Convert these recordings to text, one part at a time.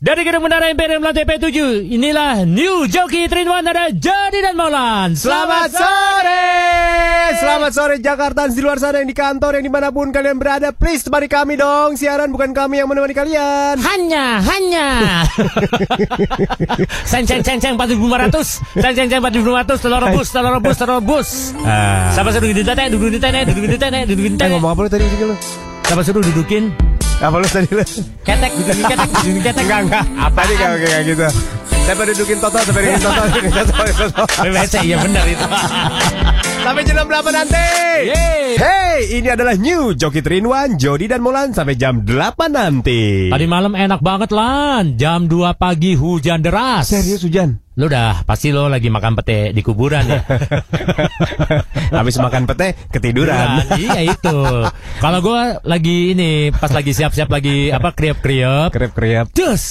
Dari Gedung Menara Imperium lantai P7, inilah New Jockey Trinwan ada Jadi dan Maulan. Selamat sore, selamat sore Jakarta di luar sana yang di kantor yang di mana pun kalian berada. Please temani kami dong. Siaran bukan kami yang menemani kalian. Hanya, hanya. Seng, seng, seng, seng, 4.500. Seng, seng, seng, 4.500. Telur rebus, telur rebus, telur rebus. Siapa suruh duduk di tetek, duduk di tetek, duduk di tetek, duduk di tetek. ngomong apa lu tadi sini lu? Siapa suruh dudukin? Apa lu tadi lu? Ketek, dudukin ketek, dudukin ketek. Enggak enggak. Apa nih kayak kayak gitu? Saya dudukin Toto, saya dudukin Toto. WC, iya benar itu. Sampai jam 8 nanti. Yeay. Hey, ini adalah New Joki Trinwan, Jody dan Molan sampai jam 8 nanti. Tadi malam enak banget lan, jam 2 pagi hujan deras. Serius hujan? Lu dah pasti lo lagi makan pete di kuburan ya. Habis makan pete ketiduran. Nah, iya itu. Kalau gua lagi ini pas lagi siap-siap lagi apa kriap-kriap. Krep-krep. Des,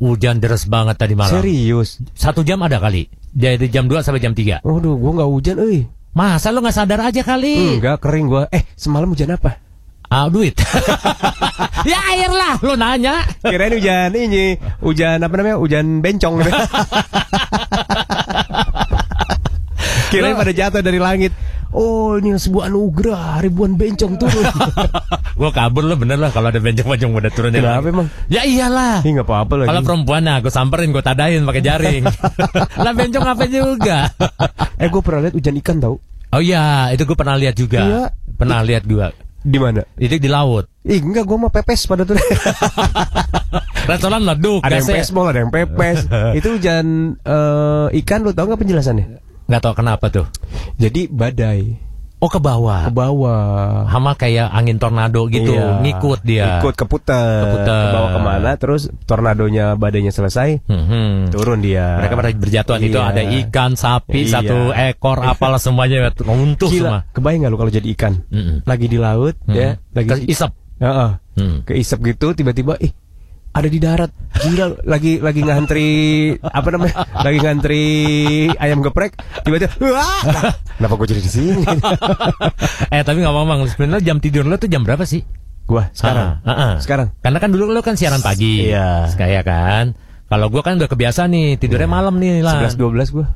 hujan deras banget tadi malam. Serius? Satu jam ada kali. Dari jam 2 sampai jam 3. Waduh, gua nggak hujan, euy. Masa lu nggak sadar aja kali? Enggak, kering gua. Eh, semalam hujan apa? Ah, duit. ya air lah, lu nanya. Kirain hujan ini, hujan apa namanya? Hujan bencong. Kirain pada jatuh dari langit. Oh, ini sebuah anugerah, ribuan bencong turun. gua kabur lo bener lah kalau ada bencong-bencong udah turun dari Kenapa emang? Ya iyalah. Ih, nggak apa-apa lagi. Kalau perempuan nah, gue samperin, gue tadain pakai jaring. lah bencong apa juga? eh, gue pernah lihat hujan ikan tau? Oh iya, itu gue pernah lihat juga. Iya. Pernah lihat juga. Di mana? Itu di laut. Ih, enggak, gue mau pepes pada tuh. Restoran leduk. ada yang pesbol, ada yang pepes. Itu hujan eh, ikan, lu tau nggak penjelasannya? Nggak tahu kenapa tuh. Jadi badai Oh ke bawah. ke bawah. Hama kayak angin tornado gitu, Iya. ngikut dia. Ikut keputer. Keputer. Ke bawah ke mana, terus tornadonya badainya selesai, Mhm. turun dia. Mereka pada berjatuhan itu Iya. ada ikan, sapi, Iya. satu ekor, apalah semuanya runtuh semua. Kebayang gak lu kalau jadi ikan? Mm-mm. Lagi di laut, ya, lagi Ke isep. Heeh. Hmm. Keisep gitu tiba-tiba ih ada di darat. Gila lagi lagi ngantri apa namanya? Lagi ngantri ayam geprek tiba-tiba wah. Kenapa gue jadi di sini? eh tapi nggak ngomong, sebenarnya jam tidur lo tuh jam berapa sih? gua sekarang. Ah, ah, ah. Sekarang. Karena kan dulu lo kan siaran pagi. Iya. Kayak kan. Kalau gua kan udah kebiasa nih tidurnya malam nih lah. 11 12 gua.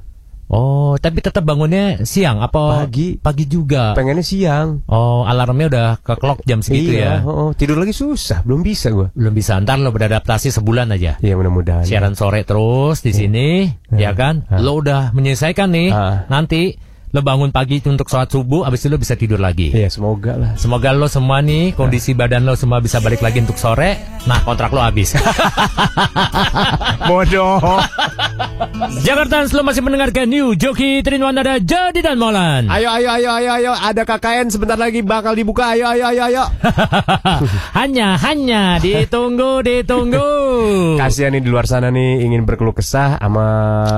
Oh, tapi tetap bangunnya siang apa Pagi. Pagi juga. Pengennya siang. Oh, alarmnya udah ke clock jam segitu iya, ya. oh, oh. tidur lagi susah, belum bisa gua. Belum bisa ntar lo beradaptasi sebulan aja. Iya mudah-mudahan. Siaran sore terus di sini, ya kan? Lo udah menyelesaikan nih. Ah. Nanti lo bangun pagi untuk sholat subuh, abis itu lo bisa tidur lagi. Iya, semoga lah. Semoga lo semua nih kondisi badan lo semua bisa balik lagi untuk sore. Nah kontrak lo habis. Bodoh. Jakarta lo masih mendengarkan New Joki Trinwan ada Jadi dan Molan. ayo ayo ayo ayo ayo ada KKN sebentar lagi bakal dibuka. Ayo ayo ayo ayo. hanya hanya ditunggu ditunggu. Kasihan nih di luar sana nih ingin berkeluh kesah sama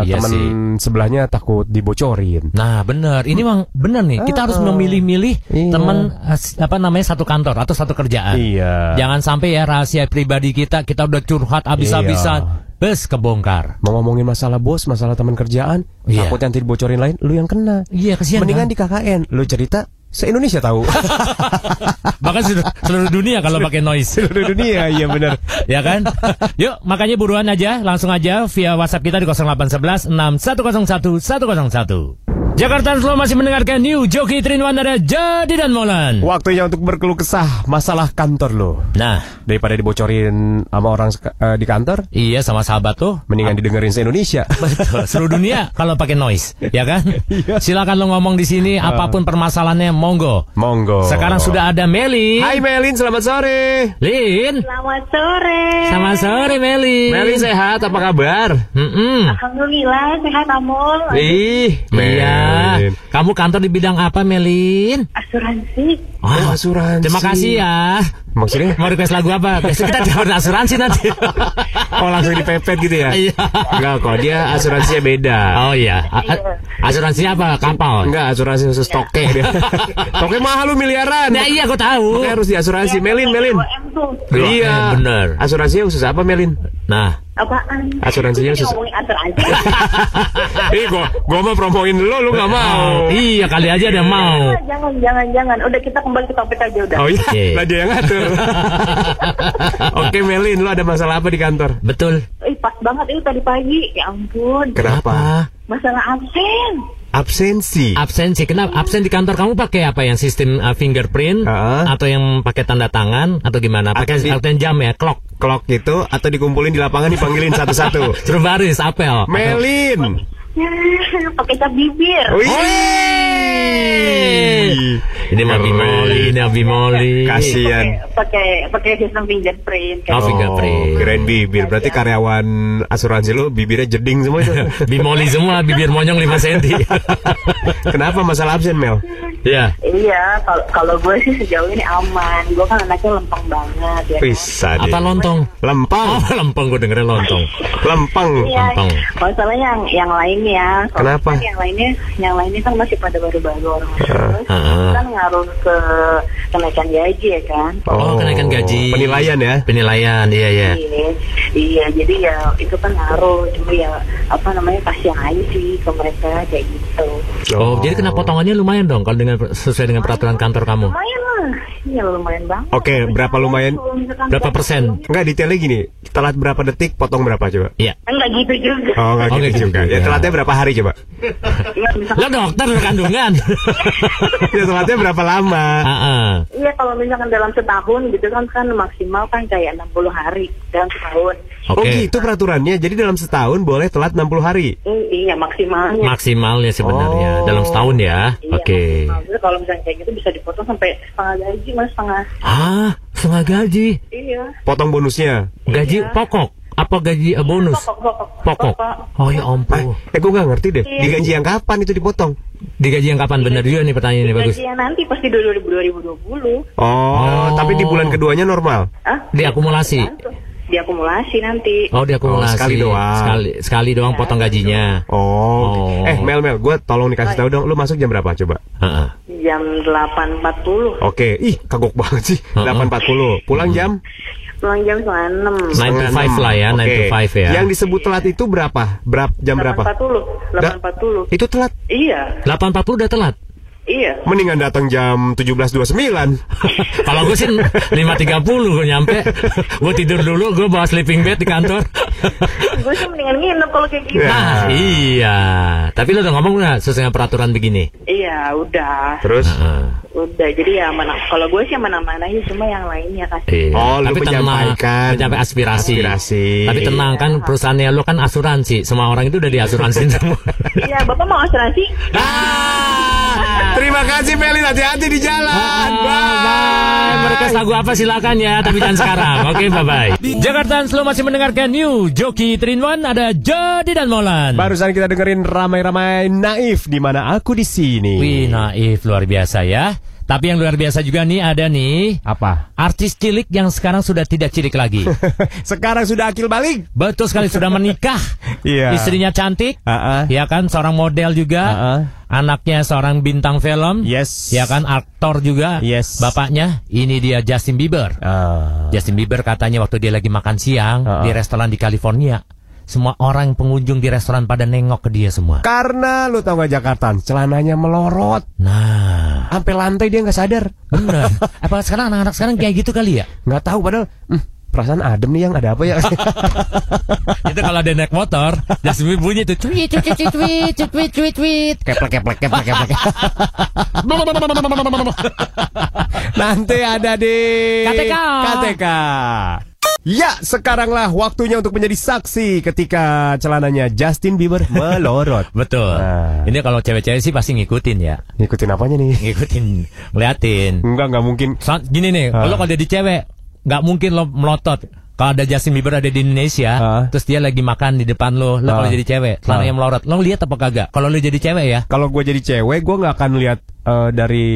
Iya teman sebelahnya takut dibocorin. Nah bener, ini memang bener nih. Kita harus memilih-milih Iya. teman apa namanya satu kantor atau satu kerjaan. Iya. Jangan sampai ya rahasia pribadi kita kita udah curhat habis-habisan, bes kebongkar. Mau ngomongin masalah bos, masalah teman kerjaan, Iya. takut yang dibocorin lain, lu yang kena. Iya kesian. Mendingan kan? di KKN, lu cerita se-Indonesia tahu. Bahkan seluruh, seluruh dunia kalau pakai noise. Seluruh dunia, iya benar. ya kan? Yuk, makanya buruan aja, langsung aja via WhatsApp kita di 0811 6101 101. Jakarta Slow masih mendengarkan New Joki Trinwan ada Jadi dan Molan. Waktunya untuk berkeluh kesah masalah kantor lo. Nah, Daripada dibocorin sama orang eh, di kantor, iya sama sahabat tuh. mendingan didengerin se-Indonesia. Betul, seluruh dunia kalau pakai noise, ya kan? Iya. Silakan lo ngomong di sini apa pun permasalahannya, monggo. Monggo. Sekarang sudah ada Meli. Hai Melin, selamat sore. Lin. Selamat sore. Selamat sore Meli. Melin sehat, apa kabar? Mm-mm. Alhamdulillah sehat Amul. Ih, Iya. Kamu kantor di bidang apa Melin? Asuransi. Oh, asuransi. Terima kasih ya. Maksudnya? Mau request lagu apa? Besok kita dapat asuransi nanti. Oh, langsung dipepet gitu ya? Iya. Enggak kok, dia asuransinya beda. Oh iya. A- a- asuransinya apa? Kapal. Enggak, asuransi khusus toke dia. toke mahal lu miliaran. Nah iya aku tahu. Makanya harus diasuransi. Melin, Melin. 2M tuh. Dua Iya. Bener. Asuransinya khusus apa, Melin? Nah, Apaan? Asuransinya Ini sus- ngomongin asuransi. Ih, gua gua mau promoin lu, lu nggak mau. Iya kali aja ada mau. jangan, jangan, jangan. Udah kita kembali ke topik aja udah. Oh iya, Oke. lah dia yang ngatur. Oke Melin, lu ada masalah apa di kantor? Betul. Ih, pas banget itu tadi pagi. Ya ampun. Kenapa? Masalah absen. Absensi. Absensi. Kenapa? Absen di kantor kamu pakai apa? Yang sistem uh, fingerprint Ah. atau yang pakai tanda tangan atau gimana? Pakai yang jam ya, clock. Clock gitu atau dikumpulin di lapangan dipanggilin satu-satu. Suruh baris, apel. Melin. Ya, pakai cap bibir. Wih. Ini mah bimoli, ini bimoli. Kasian. Pakai pakai sistem fingerprint. Oh, fingerprint. keren bibir. Berarti karyawan asuransi lu bibirnya jeding semua itu. Bimoli semua, bibir monyong 5 cm. Kenapa masalah absen Mel? ya. Iya, kalau kalau gue sih sejauh ini aman. Gue kan anaknya lempeng banget ya. kan? Bisa deh. Apa lontong? Lempang. Oh, lempeng gue dengerin lontong. Lempang. Iya, Lempeng. masalahnya yang yang lainnya. Kalau Kenapa? kan Yang lainnya, yang lainnya kan masih pada baru-baru orang terus Ah. kan ngaruh ke kenaikan gaji ya kan. Oh, kenaikan gaji. Penilaian ya. Penilaian, iya ya. Iya, iya, jadi ya itu kan ngaruh. Cuma ya apa namanya kasihan aja sih ke mereka kayak gitu. Oh, jadi kena potongannya lumayan dong kalau dengan sesuai dengan peraturan kantor kamu. Lumayan lah, iya lumayan banget. Oke, berapa lumayan? Berapa persen? Enggak detailnya gini. Telat berapa detik, potong berapa coba? Iya. Enggak gitu juga. Oh, enggak Oh, gitu nggak gitu juga. Ya juga. telatnya berapa hari coba? Iya, Lo dokter lo kandungan. ya telatnya berapa lama? Iya kalau misalkan dalam setahun gitu kan kan maksimal kan kayak 60 hari dalam setahun. Oh Oke. gitu peraturannya. Jadi dalam setahun boleh telat 60 hari. Hmm, iya maksimalnya. Maksimalnya sebenarnya Oh. dalam setahun ya. Iya, Oke. Jadi kalau misalnya kayak gitu bisa dipotong sampai setengah gaji mas setengah. Ah, setengah gaji. Iya. Potong bonusnya. Gaji Iya. pokok apa gaji eh, bonus? Pokok, pokok. Pokok. Oh ya ampun. Eh, gue gak ngerti deh. Iya. Digaji yang kapan itu dipotong? Digaji yang kapan bener juga nih pertanyaannya bagus. Gajinya nanti pasti 2020. Oh, Oh. tapi di bulan keduanya normal. Ah? Diakumulasi. Diakumulasi nanti. Oh, diakumulasi. Oh, sekali doang. Sekali sekali doang Iya. potong gajinya. Oh. Oh. Eh, Mel Mel, gue tolong dikasih tahu dong, lu masuk jam berapa coba? Heeh. Jam 8.40. Oke, ih kagok banget sih. Heeh. 8.40. Pulang jam Pulang jam setengah 6. Nine to setengah five enam. lah ya, nine to Oke. five ya. Yang disebut telat itu berapa? Berapa jam berapa? 8.40. Da- 8.40. Itu telat. Iya. 8.40 udah telat. Iya. Mendingan datang jam 17.29. Kalau gue sih 5.30 gue nyampe. gue tidur dulu, gue bawa sleeping bed di kantor. Gue sih mendingan nginep kalau kayak gitu. Nah, iya. Tapi lo udah ngomong nggak sesuai peraturan begini? Iya, udah. Terus Heeh. Udah. Jadi ya mana kalau gue sih mana-mana aja cuma yang lainnya kasih. Iya. Oh, lu Tapi tenang, menyampaikan menyampaikan aspirasi. aspirasi. Tapi tenang kan perusahaannya lo kan asuransi. Semua orang itu udah diasuransi semua. Iya, Bapak mau asuransi? ah, Terima kasih Melin, hati-hati di jalan. bye. Bye. Merequest lagu apa silakan ya, tapi jangan sekarang. Oke, bye bye. Jakarta Slow masih mendengarkan New Joki Trinwan ada Jody dan Molan. Barusan kita dengerin ramai-ramai naif di mana aku di sini. Wih, naif luar biasa ya. Tapi yang luar biasa juga nih ada nih Apa? artis cilik yang sekarang sudah tidak cilik lagi. Sekarang sudah akil balik. Betul sekali sudah menikah. Iya. Istrinya cantik. Ah, ah. Ya kan seorang model juga. Ah, ah. Anaknya seorang bintang film. Yes. Ya kan aktor juga. Yes. Bapaknya ini dia Justin Bieber. Ah. Justin Bieber katanya waktu dia lagi makan siang Ah, ah. di restoran di California semua orang pengunjung di restoran pada nengok ke dia semua. Karena lu tau gak Jakarta, celananya melorot. Nah, sampai lantai dia nggak sadar. Benar. Apa sekarang anak-anak sekarang kayak gitu kali ya? Nggak tahu padahal. Hmm, perasaan adem nih yang ada apa ya itu kalau ada naik motor jasmi bunyi itu tweet tweet tweet tweet tweet tweet tweet. keplek keplek keplek keplek nanti ada di KTK KTK Ya, sekaranglah waktunya untuk menjadi saksi ketika celananya Justin Bieber melorot. Betul. Nah. Ini kalau cewek-cewek sih pasti ngikutin ya. Ngikutin apanya nih? Ngikutin, ngeliatin. Enggak, enggak mungkin. So- gini nih, Ah. lo kalau jadi cewek, nggak mungkin lo melotot. Kalau ada Justin Bieber ada di Indonesia, Ah. terus dia lagi makan di depan lo, lo kalau Ah. jadi cewek, celananya melorot, lo lihat apa kagak? Kalau lo jadi cewek ya, Kalau gue jadi cewek, gue nggak akan lihat eh, dari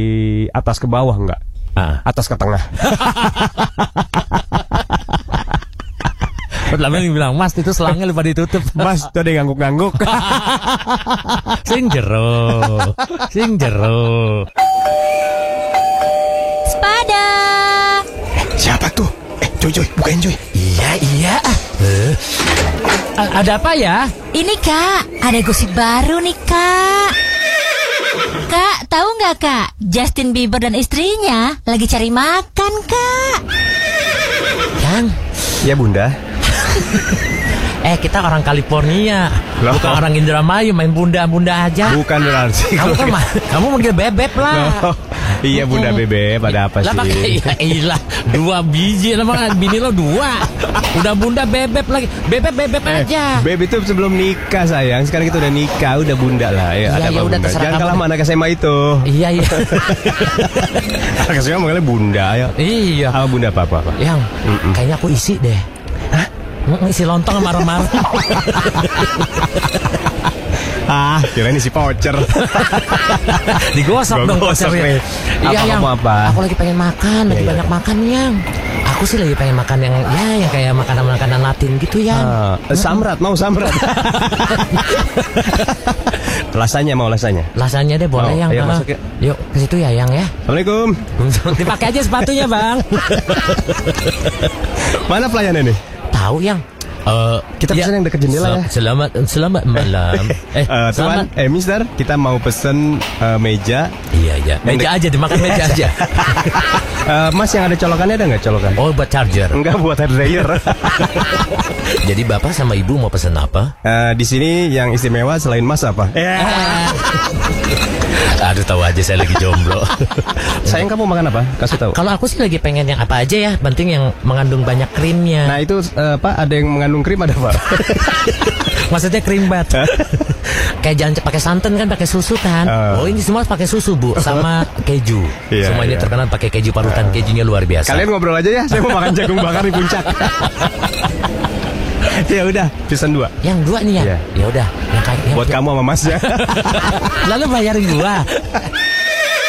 atas ke bawah enggak. ah. Atas ke tengah. Terus lama bilang, Mas itu selangnya lupa ditutup. Mas, tuh ada yang ngangguk-ngangguk. sing jero, sing jero. Sepada. Siapa tuh? Eh, Joy, Joy, bukain Joy. Iya iya. ah. Eh, A- ada apa ya? Ini kak, ada gosip baru nih kak. Kak, tahu nggak kak? Justin Bieber dan istrinya lagi cari makan kak. Yang Ya bunda. eh kita orang California, Loh. bukan orang Indramayu main bunda-bunda aja. Bukan berarti. Kamu kan kamu manggil bebek lah. Oh, iya bunda bebek, pada apa Lah pakai sih? ya ilah dua biji lah Bang. bini lo dua. Udah bunda bebek lagi. Bebek bebek Eh, aja. Beb itu sebelum nikah sayang. Sekarang kita udah nikah, udah bunda lah. Ya, Iya, ada ya apa udah, bunda? Jangan kalah sama anak SMA itu. Iya iya. anak SMA manggilnya bunda. Ayo. iya. Bunda apa apa? apa? Yang Mm-mm. kayaknya aku isi deh. Isi lontong sama marah-marah. Ah, kirain isi voucher. Digosok Gua dong vouchernya. Iya Apa, yang. apa? Aku lagi pengen makan, lagi Iya, iya. banyak makan yang. Aku sih lagi pengen makan yang ya yang kayak makanan-makanan Latin gitu ya. Samrat mau samrat. lasanya mau lasanya. Lasanya deh boleh Mau, yang. ayo masuk ya. Yuk ke situ ya yang ya. Assalamualaikum. Dipakai aja sepatunya bang. Mana pelayanan nih? Tahu yang. Eh, Kita pesan yang dekat jendela ya. Selamat selamat malam. Eh, tuan, selamat. eh mister, kita mau pesen eh, meja. Iya iya. Meja aja dimakan meja aja. Eh, mas yang ada colokannya ada nggak colokan? Oh buat charger. Enggak buat hair dryer. Jadi bapak sama ibu mau pesen apa? Eh, di sini yang istimewa selain mas apa? Eh. Aduh tahu aja saya lagi jomblo. Sayang kamu makan apa? Kasih tahu. Kalau aku sih lagi pengen yang apa aja ya, penting yang mengandung banyak krimnya. Nah itu eh, Pak ada yang mengandung krim ada Pak? Maksudnya krim bat. Kayak jangan pakai santan kan, pakai susu kan. Ah. Oh ini semua pakai susu bu, sama keju. Iya, semua ini iya. terkenal pakai keju parutan, kejunya luar biasa. Kalian ngobrol aja ya, saya mau makan jagung bakar di puncak. ya udah, pesan dua. Yang dua nih ya. Iya. Ya udah, yang kayak yang Buat kamu sama Mas ya. Lalu bayarin gua.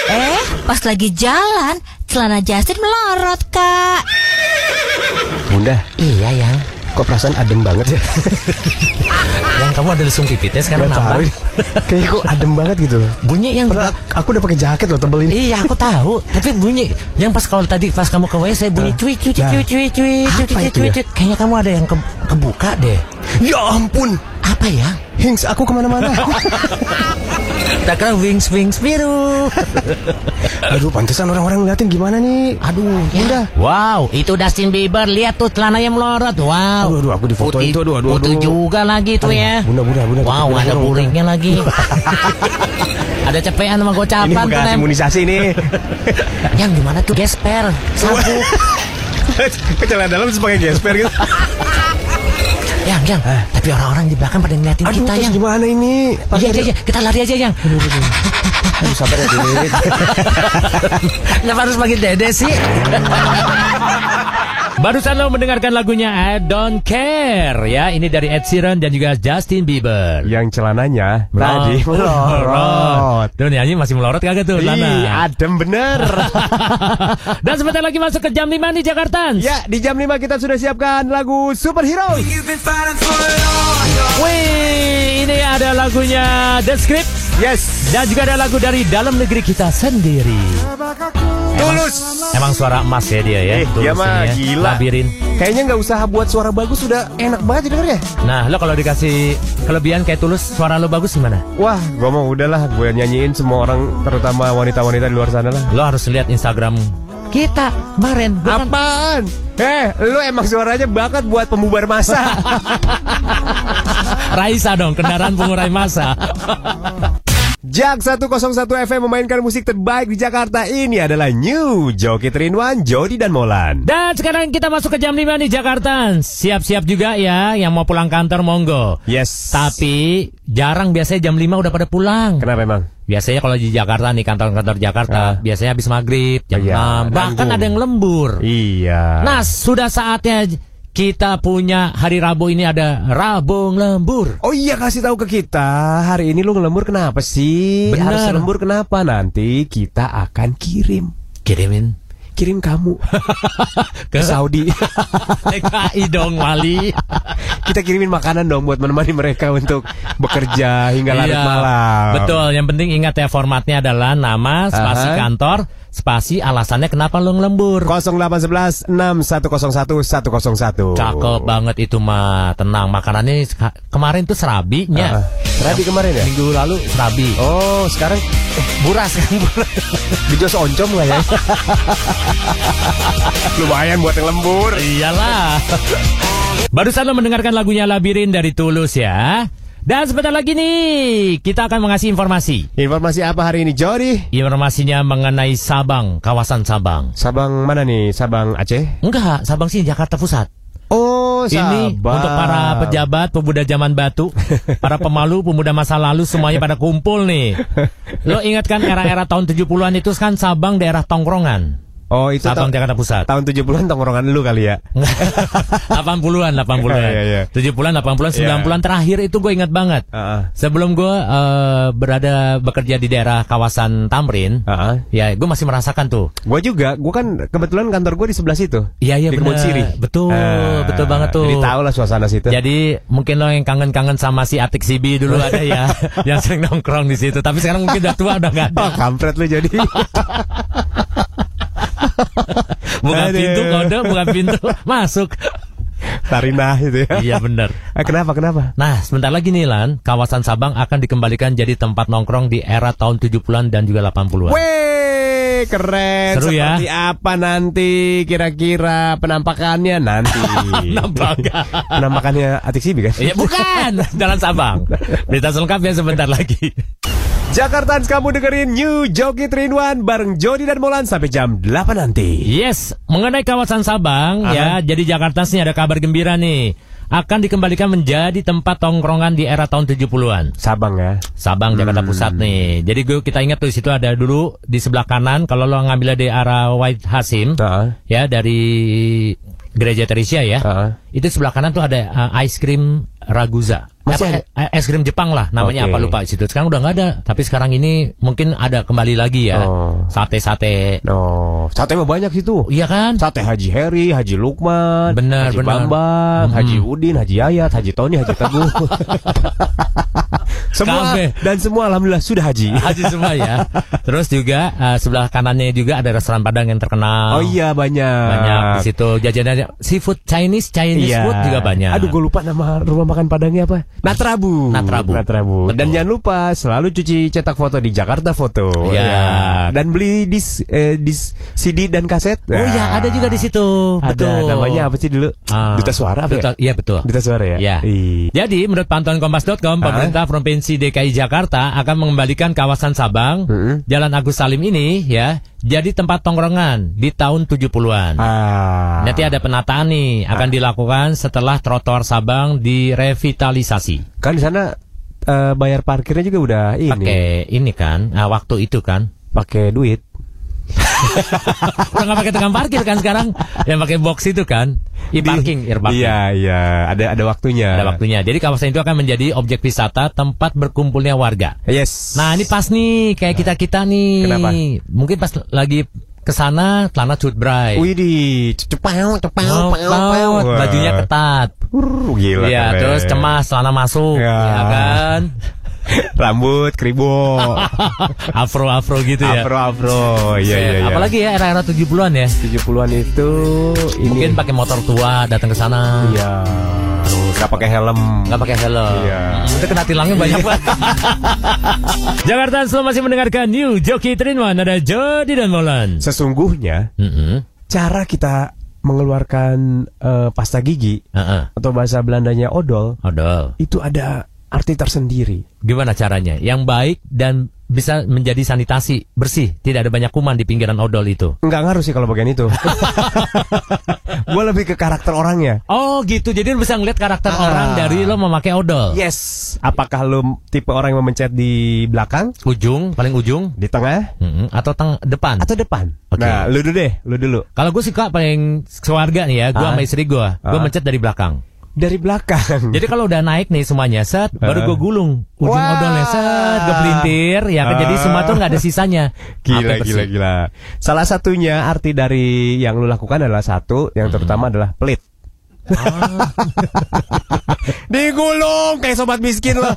Eh, pas lagi jalan, celana Justin melorot kak. Bunda, iya yang. Kok perasaan adem banget ya? Yang kamu ada lesung pipitnya sekarang tahu. nambah. Kayaknya kok adem banget gitu loh. Bunyi yang Padahal aku udah pakai jaket loh tebel ini. Iya aku tahu Tapi bunyi Yang pas kalau tadi pas kamu ke WC bunyi cuy cuy cuy Nah. cuy cuy cuy cuy cuy ya? cuy Kayaknya kamu ada yang ke- kebuka deh Ya ampun, Apa ya? Hings aku ke mana-mana. Tak kira wings wings biru Aduh, pantesan orang-orang ngeliatin gimana nih? Aduh ya. Udah. Wow itu Justin Bieber Lihat tuh celananya melorot Wow Aduh, aduh, aku difotoin tuh, aduh, aduh, Putih aduh. juga lagi tuh Aduh, ya bunda, bunda, bunda, Wow bunda, ada buriknya lagi Ada cepean sama Ini gocapan tuh bekas Nem imunisasi nih. Yang gimana tuh gesper Sapu Kecelakaan dalam pakai gesper gitu. Yang yang Tapi orang-orang di belakang pada ngeliatin Aduh, kita yang gimana ini? Iya, iya, iya, kita lari aja, Yang. Aduh, sabar ya, Dit. Kenapa harus pakai dede sih? Barusan lo mendengarkan lagunya I Don't Care ya. Ini dari Ed Sheeran dan juga Justin Bieber. Yang celananya tadi melorot. Tuh nyanyi masih melorot kagak tuh Ih, Lana? adem bener. Dan sebentar lagi masuk ke jam 5 nih Jakarta. ya, di jam 5 kita sudah siapkan lagu Superhero. Wih, ini ada lagunya The Script Yes. dan juga ada lagu dari dalam negeri kita sendiri. Tulus. Emang suara emas ya dia ya. Eh, dia mah ya. gila. Labirin. Kayaknya nggak usah buat suara bagus sudah enak banget dengernya. Nah, lo kalau dikasih kelebihan kayak tulus, suara lo bagus gimana? Wah, gua mau udahlah gue nyanyiin semua orang terutama wanita-wanita di luar sana lah. Lo harus lihat Instagram kita kemarin. Kan- Apaan? Eh, lu emang suaranya bakat buat pembubar masa. Raisa dong, kendaraan pengurai masa. Jak 101 FM memainkan musik terbaik di Jakarta. Ini adalah New Joki Trinwan, Jody dan Molan. Dan sekarang kita masuk ke jam 5 nih Jakarta. Siap-siap juga ya yang mau pulang kantor monggo. Yes. Tapi jarang biasanya jam 5 udah pada pulang. Kenapa emang? Biasanya kalau di Jakarta nih kantor-kantor Jakarta, Ah. biasanya habis maghrib jam Iya, 6. Bahkan ada yang lembur. Iya. Nah, sudah saatnya kita punya hari Rabu ini ada Rabung Lembur. Oh iya kasih tahu ke kita hari ini lu ngelembur kenapa sih? Bener. Harus lembur kenapa? Nanti kita akan kirim Kirimin kirim kamu ke Saudi. TKI dong Wali. kita kirimin makanan dong buat menemani mereka untuk bekerja hingga larut Iya, malam. Betul, yang penting ingat ya formatnya adalah nama, spasi Aha. kantor, spasi alasannya kenapa lo ngelembur. 0811 6101 101. Cakep banget itu mah. Tenang, makanannya kemarin tuh serabinya. Ah, Terapi kemarin ya? Minggu lalu serabi. Oh, sekarang Buras kan buras. di Jos oncom nggak ya? Lumayan buat yang lembur. Iyalah. Barusan lo mendengarkan lagunya Labirin dari Tulus ya. Dan sebentar lagi nih, kita akan mengasih informasi. Informasi apa hari ini, Jody? Informasinya mengenai Sabang, kawasan Sabang. Sabang mana nih? Sabang Aceh? Enggak, Sabang sih Jakarta Pusat. Oh, Ini Sabang. untuk para pejabat, pemuda zaman batu, para pemalu, pemuda masa lalu semuanya pada kumpul nih. Lo ingat kan era-era tahun 70-an itu kan Sabang daerah tongkrongan. Oh, itu Sabang ta- Jakarta Pusat. tahun 70-an tongkrongan lu kali ya? 80-an, 80-an. Iya, iya. 70-an, 80-an, Iya. 90-an terakhir itu gue ingat banget. Heeh. Sebelum gue eh, berada bekerja di daerah kawasan Tamrin, Heeh. ya gue masih merasakan tuh. Gue juga, gue kan kebetulan kantor gue di sebelah situ. Iya, iya. Sirih. Betul, Ah, betul banget tuh. Jadi tahu lah suasana situ. Jadi mungkin lo yang kangen-kangen sama si Atik Sibi dulu ada ya, yang sering nongkrong di situ. Tapi sekarang mungkin udah tua udah nggak ada. Oh, kampret lu jadi. Buka Aduh. pintu kode, buka pintu masuk. Tarinah itu ya. iya bener. Eh, kenapa, kenapa? Nah, sebentar lagi nih Lan, kawasan Sabang akan dikembalikan jadi tempat nongkrong di era tahun 70-an dan juga 80-an. Weh, keren. Seru ya. Seperti apa nanti kira-kira penampakannya nanti? Penampakan. penampakannya Atik Sibi kan? Iya bukan, Jalan Sabang. Berita selengkapnya sebentar lagi. Jakarta kamu dengerin New Joki 3 in 1 bareng Jody dan Molan sampai jam 8 nanti. Yes, mengenai kawasan Sabang ya, jadi Jakarta sih ada kabar gembira nih. Akan dikembalikan menjadi tempat tongkrongan di era tahun 70-an. Sabang ya. Sabang Jakarta Hmm. Pusat nih. Jadi gue kita ingat tuh di situ ada dulu di sebelah kanan kalau lo ngambil di arah White Hasim Heeh. ya dari Gereja Teresia ya. Heeh. Itu sebelah kanan tuh ada uh, ice cream Ragusa. Masih Apa, eh, es krim Jepang lah namanya Oke. apa lupa situ. Sekarang udah nggak ada, tapi sekarang ini mungkin ada kembali lagi ya. Oh. Sate-sate. No, sate mah banyak situ. Iya kan? Sate Haji Heri, Haji Lukman, Bener, Haji bener. Bambang, Mhm. Haji Udin, Haji Ayat, Haji Tony, Haji Teguh. semua Kabeh. dan semua alhamdulillah sudah haji. Haji semua ya. Terus juga uh, sebelah kanannya juga ada restoran Padang yang terkenal. Oh iya banyak. Banyak di situ jajanannya seafood Chinese, Chinese Iya. food juga banyak. Aduh, gue lupa nama rumah makan Padangnya apa? Natrabu. Natrabu. Natrabu. Betul. Dan jangan lupa selalu cuci cetak foto di Jakarta Foto. Iya. Ya. Dan beli dis, eh, dis CD dan kaset. Oh iya, ada juga di situ. Ada Betul. namanya apa sih dulu? Ah. Duta Suara apa ya? Duta- Iya betul. Duta Suara ya? Ya. Iya. Jadi menurut pantauan kompas.com, pemerintah Provinsi DKI Jakarta akan mengembalikan kawasan Sabang, Mm-mm. Jalan Agus Salim ini ya, jadi tempat tongkrongan di tahun 70-an. Ah. Nanti ada penataan nih akan dilakukan setelah trotoar Sabang direvitalisasi. Kan di sana eh, bayar parkirnya juga udah ini. Pakai ini kan, ah, waktu itu kan. Pakai duit. Udah nggak pakai tukang parkir kan sekarang, yang pakai box itu kan, e-parking, e-parking. Iya, iya, ada ada waktunya. Ada waktunya. Jadi kawasan itu akan menjadi objek wisata tempat berkumpulnya warga. Yes. Nah ini pas nih kayak kita kita nih. Kenapa? Mungkin pas lagi ke sana celana cut bray. Widih, cepau, cepau, Mau, pau, pau. mau, bajunya ketat. Uh, gila. Iya, terus cemas celana masuk, Ya. ya kan? Rambut kribo. afro afro gitu ya. Afro afro. Iya, iya, iya. Apalagi ya era-era 70-an ya. 70-an itu ini Mungkin pakai motor tua datang ke sana. Iya. Gak pakai helm. Nggak pakai helm. Iya. Hmm, Itu kena tilangnya banyak banget. Jakarta selalu masih mendengarkan New Joki Trinwan ada Jody dan Molan. Sesungguhnya Mm-mm. cara kita mengeluarkan eh, pasta gigi Heeh. atau bahasa Belandanya odol Odol. itu ada arti tersendiri. Gimana caranya? Yang baik dan bisa menjadi sanitasi bersih, tidak ada banyak kuman di pinggiran odol itu. Enggak ngaruh sih kalau bagian itu. Gue lebih ke karakter orangnya. Oh gitu, jadi lu bisa ngeliat karakter Ah. orang dari lo memakai odol. Yes. Apakah lu tipe orang yang memencet di belakang, Ujung, paling ujung, di tengah, Mm-mm. atau teng depan. atau depan? Oke. Nah, lu dulu deh, lu dulu. Kalau gue suka paling keluarga nih ya, gue Ah. sama istri gue, gue Ah. mencet dari belakang. Dari belakang. Jadi kalau udah naik nih semuanya, set, baru Ah. gue gulung ujung Wah. odolnya, set, gue pelintir, ya kan? Jadi Ah. semua tuh nggak ada sisanya. Gila, gila, gila. Salah satunya arti dari yang lu lakukan adalah satu, yang terutama adalah pelit. Ah. Digulung kayak sobat miskin lo.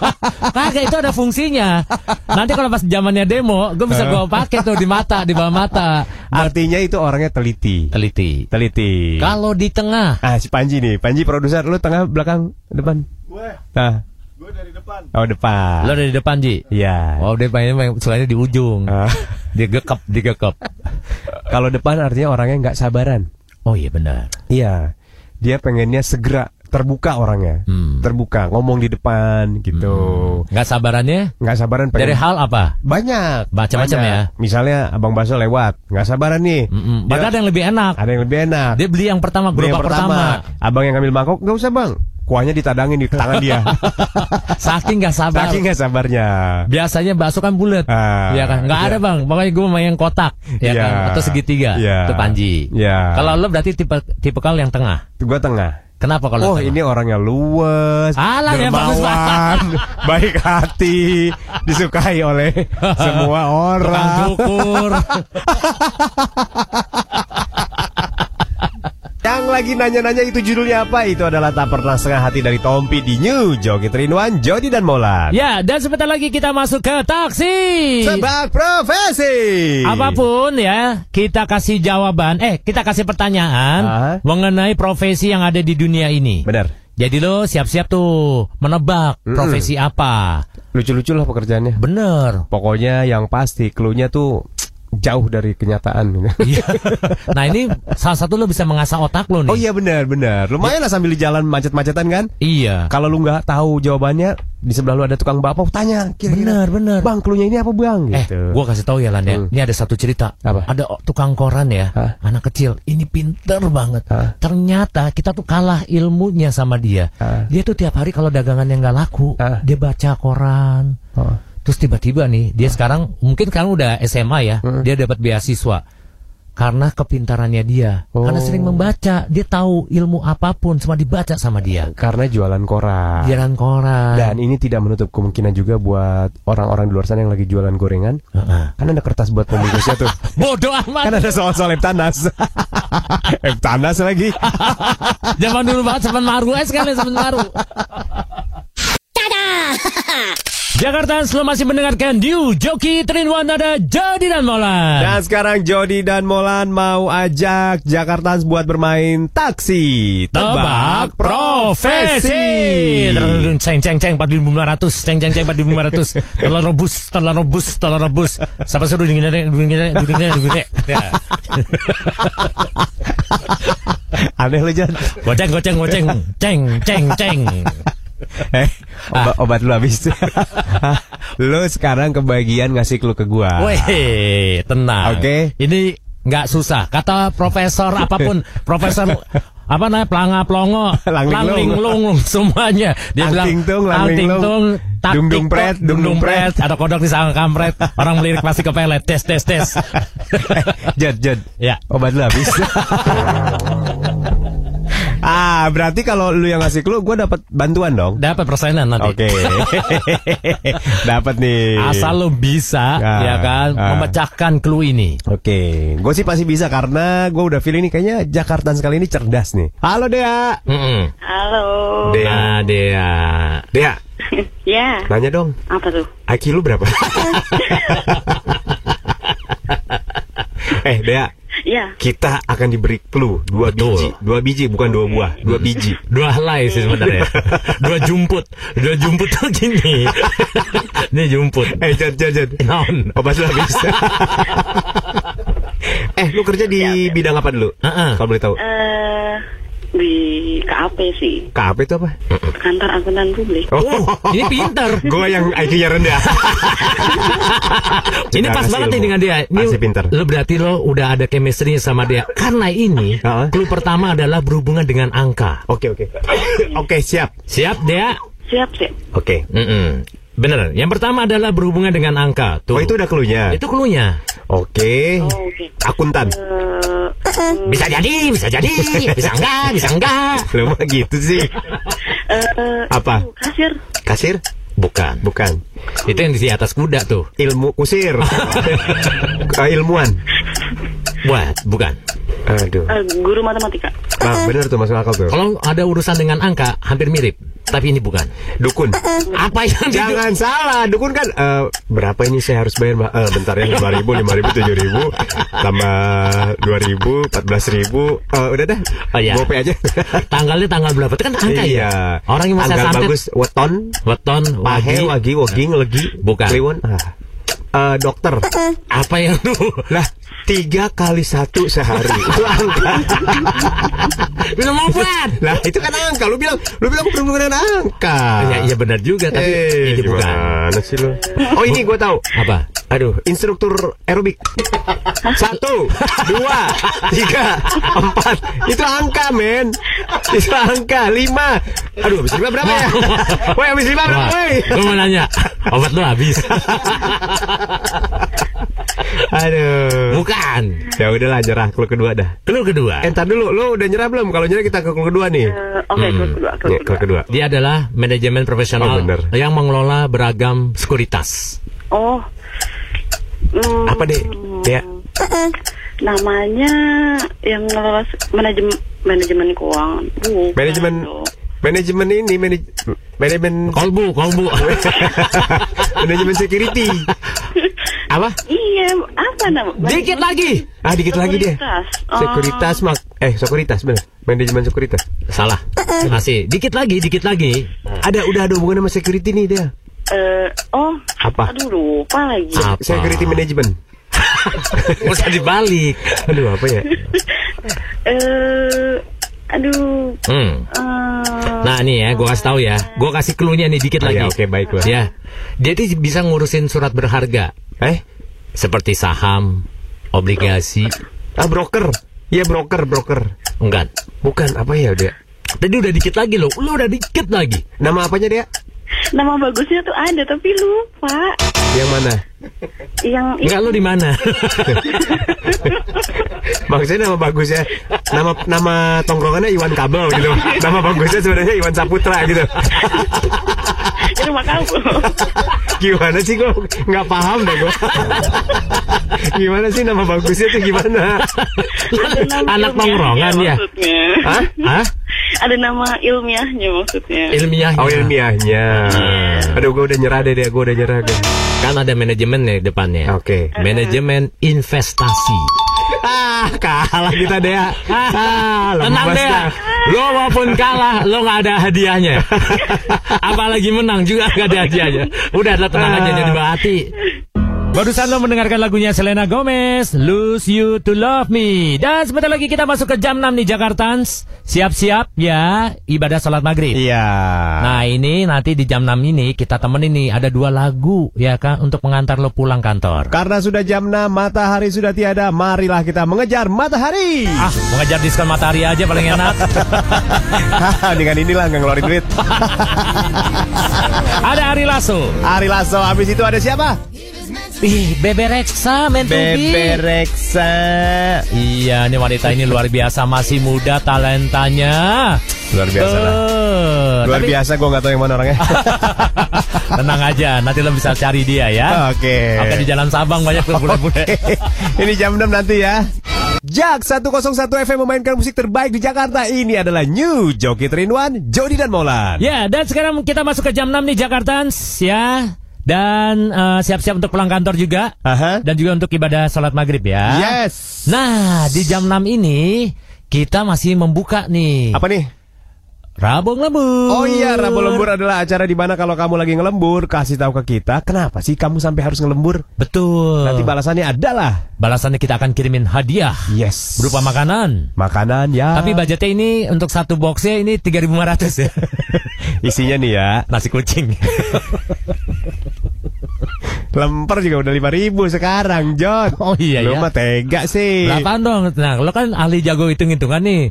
Kagak itu ada fungsinya. Nanti kalau pas zamannya demo, gue bisa gue pakai tuh di mata, di bawah mata. Artinya itu orangnya teliti. Teliti. Teliti. Kalau di tengah, Ah, si Panji nih. Panji produser, lu tengah, belakang, depan. Gue, Nah, gue dari depan. oh depan. lo dari depan Ji. Iya. Oh, main selainnya di ujung. Ah. Dia gekep, digekep. Kalau depan artinya orangnya nggak sabaran. Oh iya benar. Iya. Dia pengennya segera terbuka orangnya. Hmm. Terbuka, ngomong di depan gitu. Nggak sabarannya Nggak sabaran pengen. dari hal apa? banyak, Macam-macam ya. Misalnya Abang Baso lewat, nggak sabaran nih. Mm-mm. Dia- Padahal ada yang lebih enak. ada yang lebih enak. Dia beli yang pertama, gerobak pertama. Abang yang ngambil mangkok, nggak usah bang. Kuahnya ditadangin di tangan dia. Saking nggak sabar. Saking nggak sabarnya. Biasanya bakso kan bulat, Ah, ya kan? Nggak iya. ada bang. Pokoknya gue mau yang kotak, ya Iya. kan? Atau segitiga, Iya. itu Panji. Iya. Kalau lo berarti tipe tipe kal yang tengah. Gue tengah. Kenapa kalau Oh tengah? ini orangnya luwes, Alah, ya, bagus dermawan, baik hati, disukai oleh semua Tukang orang. cukur. Yang lagi nanya-nanya itu judulnya apa? Itu adalah tak pernah setengah hati dari Tompi di New Joki Trinuan, Jody dan Molan. ya, dan sebentar lagi kita masuk ke taksi. Sebab profesi. Apa pun ya, kita kasih jawaban. Eh, kita kasih pertanyaan Ah. mengenai profesi yang ada di dunia ini. Benar. Jadi lo siap-siap tuh menebak Mm-mm. profesi apa. Lucu-lucu lah pekerjaannya. Bener. Pokoknya yang pasti clue-nya tuh jauh dari kenyataan. Iya. nah ini salah satu lo bisa mengasah otak lo nih. oh iya benar benar. Lumayan lah sambil di jalan macet-macetan kan. Iya. Kalau lu nggak tahu jawabannya, di sebelah lu ada tukang bakpao, tanya kira-kira. Bener bener. Bang, clue-nya ini apa bang? Eh, Gitu. gua kasih tahu ya Lan ya. Hmm. Ini ada satu cerita. Apa? Ada tukang koran ya, Hah? anak kecil. Ini pinter banget. Hah? Ternyata kita tuh kalah ilmunya sama dia. Hah? Dia tuh tiap hari kalau dagangannya nggak laku, Hah? dia baca koran. Oh. Terus tiba-tiba nih, dia sekarang mungkin sekarang udah SMA ya, Hmm. dia dapat beasiswa. Karena kepintarannya dia, Oh. karena sering membaca, dia tahu ilmu apa pun semua dibaca sama dia. Karena jualan koran. Jalan koran. Dan ini tidak menutup kemungkinan juga buat orang-orang di luar sana yang lagi jualan gorengan. Heeh. Kan ada kertas buat pembungkusnya tuh. Bodoh amat. kan ada soal-soal Eptanas. Eptanas lagi. Zaman dulu banget semen maru eh sekali semen maru. Jakarta selalu masih mendengarkan New Joki Trinwan ada Jadi dan Molan. Dan sekarang Jody dan Molan mau ajak Jakarta buat bermain taksi. Tebak profesi. Ceng ceng ceng 4500, ceng ceng ceng 4500. Telur rebus, telur rebus, telur rebus. Siapa suruh dingin dingin dingin dingin dingin. Ya. Aneh lu Jan. Goceng goceng goceng, ceng ceng ceng. Eh, obat, obat lu habis. lu sekarang kebagian ngasih clue ke gua. Weh, tenang. Oke. Ini nggak susah. Kata profesor apa pun, profesor apa namanya pelanga plongo, Langling lung, semuanya. Dia Ang bilang tung, lang ling lung, tak dung dung pret, dung dung pret. Ada kodok di sang kampret. Orang melirik pasti kepelet. Tes tes tes. Jod, Jod. Ya. Obat lu habis. Ah, berarti kalau lu yang ngasih clue, gua dapat bantuan dong. Dapat persenan nanti. Oke. dapat nih. Asal lo bisa, Ah, ya kan, ah. memecahkan clue ini. Oke, gue sih pasti bisa karena gue udah feeling nih kayaknya Jakarta sekali ini cerdas nih. Halo Dea. Mm-mm. Halo. Dea. Nah, dia. Dea, ya. nanya dong, Apa tuh? IQ lu berapa? eh Dea, Ya. kita akan diberi clue dua Betul. biji, dua biji bukan dua buah, dua biji. Dua helai sih sebenarnya. Dua jumput. Dua jumput tuh gini. Ini jumput. Eh Jod, Jod, Jod. Non. Obat habis. eh, lu kerja di bidang apa dulu? Heeh. Kalau boleh tahu. Eh di KAP sih. KAP itu apa? Kantor Akuntan Publik. Oh, Ini pintar. gue yang IQ-nya rendah. Ini pas banget ilmu. nih dengan dia. Ini Masih pintar. Lo berarti lo udah ada chemistry sama dia. Karena ini, clue pertama adalah berhubungan dengan angka. Oke, oke. Oke, siap. Siap, dia? Siap, siap. Oke. Mm-mm. Bener. Yang pertama adalah berhubungan dengan angka. Tuh. Oh, itu udah clue-nya. Itu clue-nya. Oke. Oh, oke. Akuntan. Eh, Bisa jadi, bisa jadi, bisa enggak, bisa enggak. Lu mah gitu sih. eh, Apa? itu Kasir. Kasir? Bukan. Bukan. Itu yang di atas kuda tuh. Ilmu kusir. Eh, ilmuwan. Buat, bukan. Aduh. Eh, guru matematika. Nah, bener tuh masuk akal tuh. Kalau ada urusan dengan angka, hampir mirip. Tapi ini bukan. Dukun. Apa yang Jangan salah, dukun kan eh, berapa ini saya harus bayar? Mbak? Eh, bentar ya, lima ribu, lima ribu, tujuh ribu, tambah dua ribu, empat belas ribu. Eh, udah dah, Oh, iya. GoPay aja. Tanggalnya tanggal berapa? Itu kan angka iya. ya. Orang yang masa Tanggal santet. bagus, weton, Weton, pahe, wagi. wagi, woging, legi, Bukan. kliwon. Ah. Eh, dokter. Apa yang lu? Lah, tiga kali satu sehari. Itu angka. Minum obat. lah, itu kan angka. Lu bilang, lu bilang bukan angka. Ya, iya benar juga, tapi Eh, ini bukan. sih lu? Oh ini gue tahu. Apa? Aduh, instruktur aerobik. Satu, dua, tiga, empat. Itu angka, men. Itu angka. Lima. Aduh, habis lima berapa ya? Woi, habis lima berapa, woi? gue mau nanya, obat lu habis? Aduh. Bukan. Ya udahlah, nyerah. Clue kedua dah. Clue kedua. Eh, ntar dulu. Lu udah nyerah belum? Kalau nyerah kita ke clue kedua nih. Eh, Oke, Hmm. clue kedua, clue kedua. clue kedua. Dia adalah manajemen profesional Oh, bener. yang mengelola beragam sekuritas. Oh. Hmm, Apa, Dek? Dek? Namanya yang ngelola s- manajemen manajemen keuangan. Bukan Manajemen. Manajemen ini manaj, manajemen Kolbu, kolbu. manajemen security. Apa? Iya, apa nama? Dikit lagi. Ah, dikit lagi dia. Sekuritas. Oh. Sekuritas mak eh sekuritas benar. Manajemen sekuritas. Salah. Masih. Dikit lagi, dikit lagi. Ada udah ada hubungan sama security nih dia. Eh, oh, Apa? Aduh, lupa lagi. Apa? Security management. Usah dibalik. Aduh apa ya? Eh, aduh. Hmm. eh, Nah nih ya, gue kasih tahu ya. Gue kasih clue-nya nih dikit Oh, lagi. ya, oke, baiklah. Ya, dia tuh bisa ngurusin surat berharga Eh? seperti saham, obligasi. Ah broker. Iya broker, broker. Enggak. Bukan apa ya dia? Tadi udah dikit lagi loh. Lu udah dikit lagi. Nama apanya dia? nama bagusnya tuh ada tapi lupa. Yang mana? Yang Enggak lu di mana? Maksudnya nama bagusnya nama nama tongkrongannya Iwan Kabel gitu. Nama bagusnya sebenarnya Iwan Saputra gitu. di rumah kamu. Gimana sih gua nggak paham deh gua. Gimana sih nama bagusnya tuh gimana? Anak tongkrongan ya? Maksudnya. Hah? Hah? Ada nama ilmiahnya maksudnya. Ilmiahnya. Oh ilmiahnya. Aduh gua udah nyerah deh dia, gua udah nyerah gua. Kan ada manajemen nih depannya. Oke. Manajemen investasi. Ah, kalah kita deh. Ah, Tenang deh. dah. Lo walaupun kalah, lo nggak ada hadiahnya. Apalagi menang juga nggak ada hadiahnya. Udah, lo tenang aja jadi hati. Barusan lo mendengarkan lagunya Selena Gomez, Lose You to Love Me. Dan sebentar lagi kita masuk ke jam 6 nih Jakartans. Siap-siap ya ibadah sholat maghrib. Iya. Nah ini nanti di jam 6 ini kita temenin nih ada dua lagu ya kan untuk mengantar lo pulang kantor. Karena sudah jam 6, matahari sudah tiada, marilah kita mengejar matahari. Ah mengejar diskon matahari aja paling enak. Dengan inilah nggak ngeluarin duit. ada Ari Lasso. Ari Lasso, habis itu ada siapa? Ih, Bebe Reksa, men. Bebe Reksa. Iya, ini wanita ini luar biasa, masih muda talentanya. Luar biasa lah. Eh, Luar tapi- biasa, gue nggak tahu yang mana orangnya. Tenang aja, nanti lo bisa cari dia ya. Oke. Oke, di Jalan Sabang banyak tuh bule-bule. Ini jam 6 nanti ya. Jak 101 FM memainkan musik terbaik di Jakarta. Ini adalah New Joki Trinwan, Jody dan Molan. Ya, dan sekarang kita masuk ke jam 6 nih Jakartans ya. Dan eh, siap-siap untuk pulang kantor juga. Aha. Dan juga untuk ibadah sholat maghrib ya. Yes. Nah, di jam 6 ini kita masih membuka nih. Apa nih? Rabong lembur. Oh iya, Rabu Lembur adalah acara di mana kalau kamu lagi ngelembur, kasih tahu ke kita, kenapa sih kamu sampai harus ngelembur? Betul. Nanti balasannya adalah Balasannya kita akan kirimin hadiah yes. berupa makanan. makanan ya. Tapi budgetnya ini untuk satu boxnya ini 3.500 ya. isinya nih ya, Nasi kucing. lemper juga udah 5000 sekarang, John. Oh iya Lu ya. mah tega sih. Berapaan dong? Nah, lo kan ahli jago hitung-hitungan nih.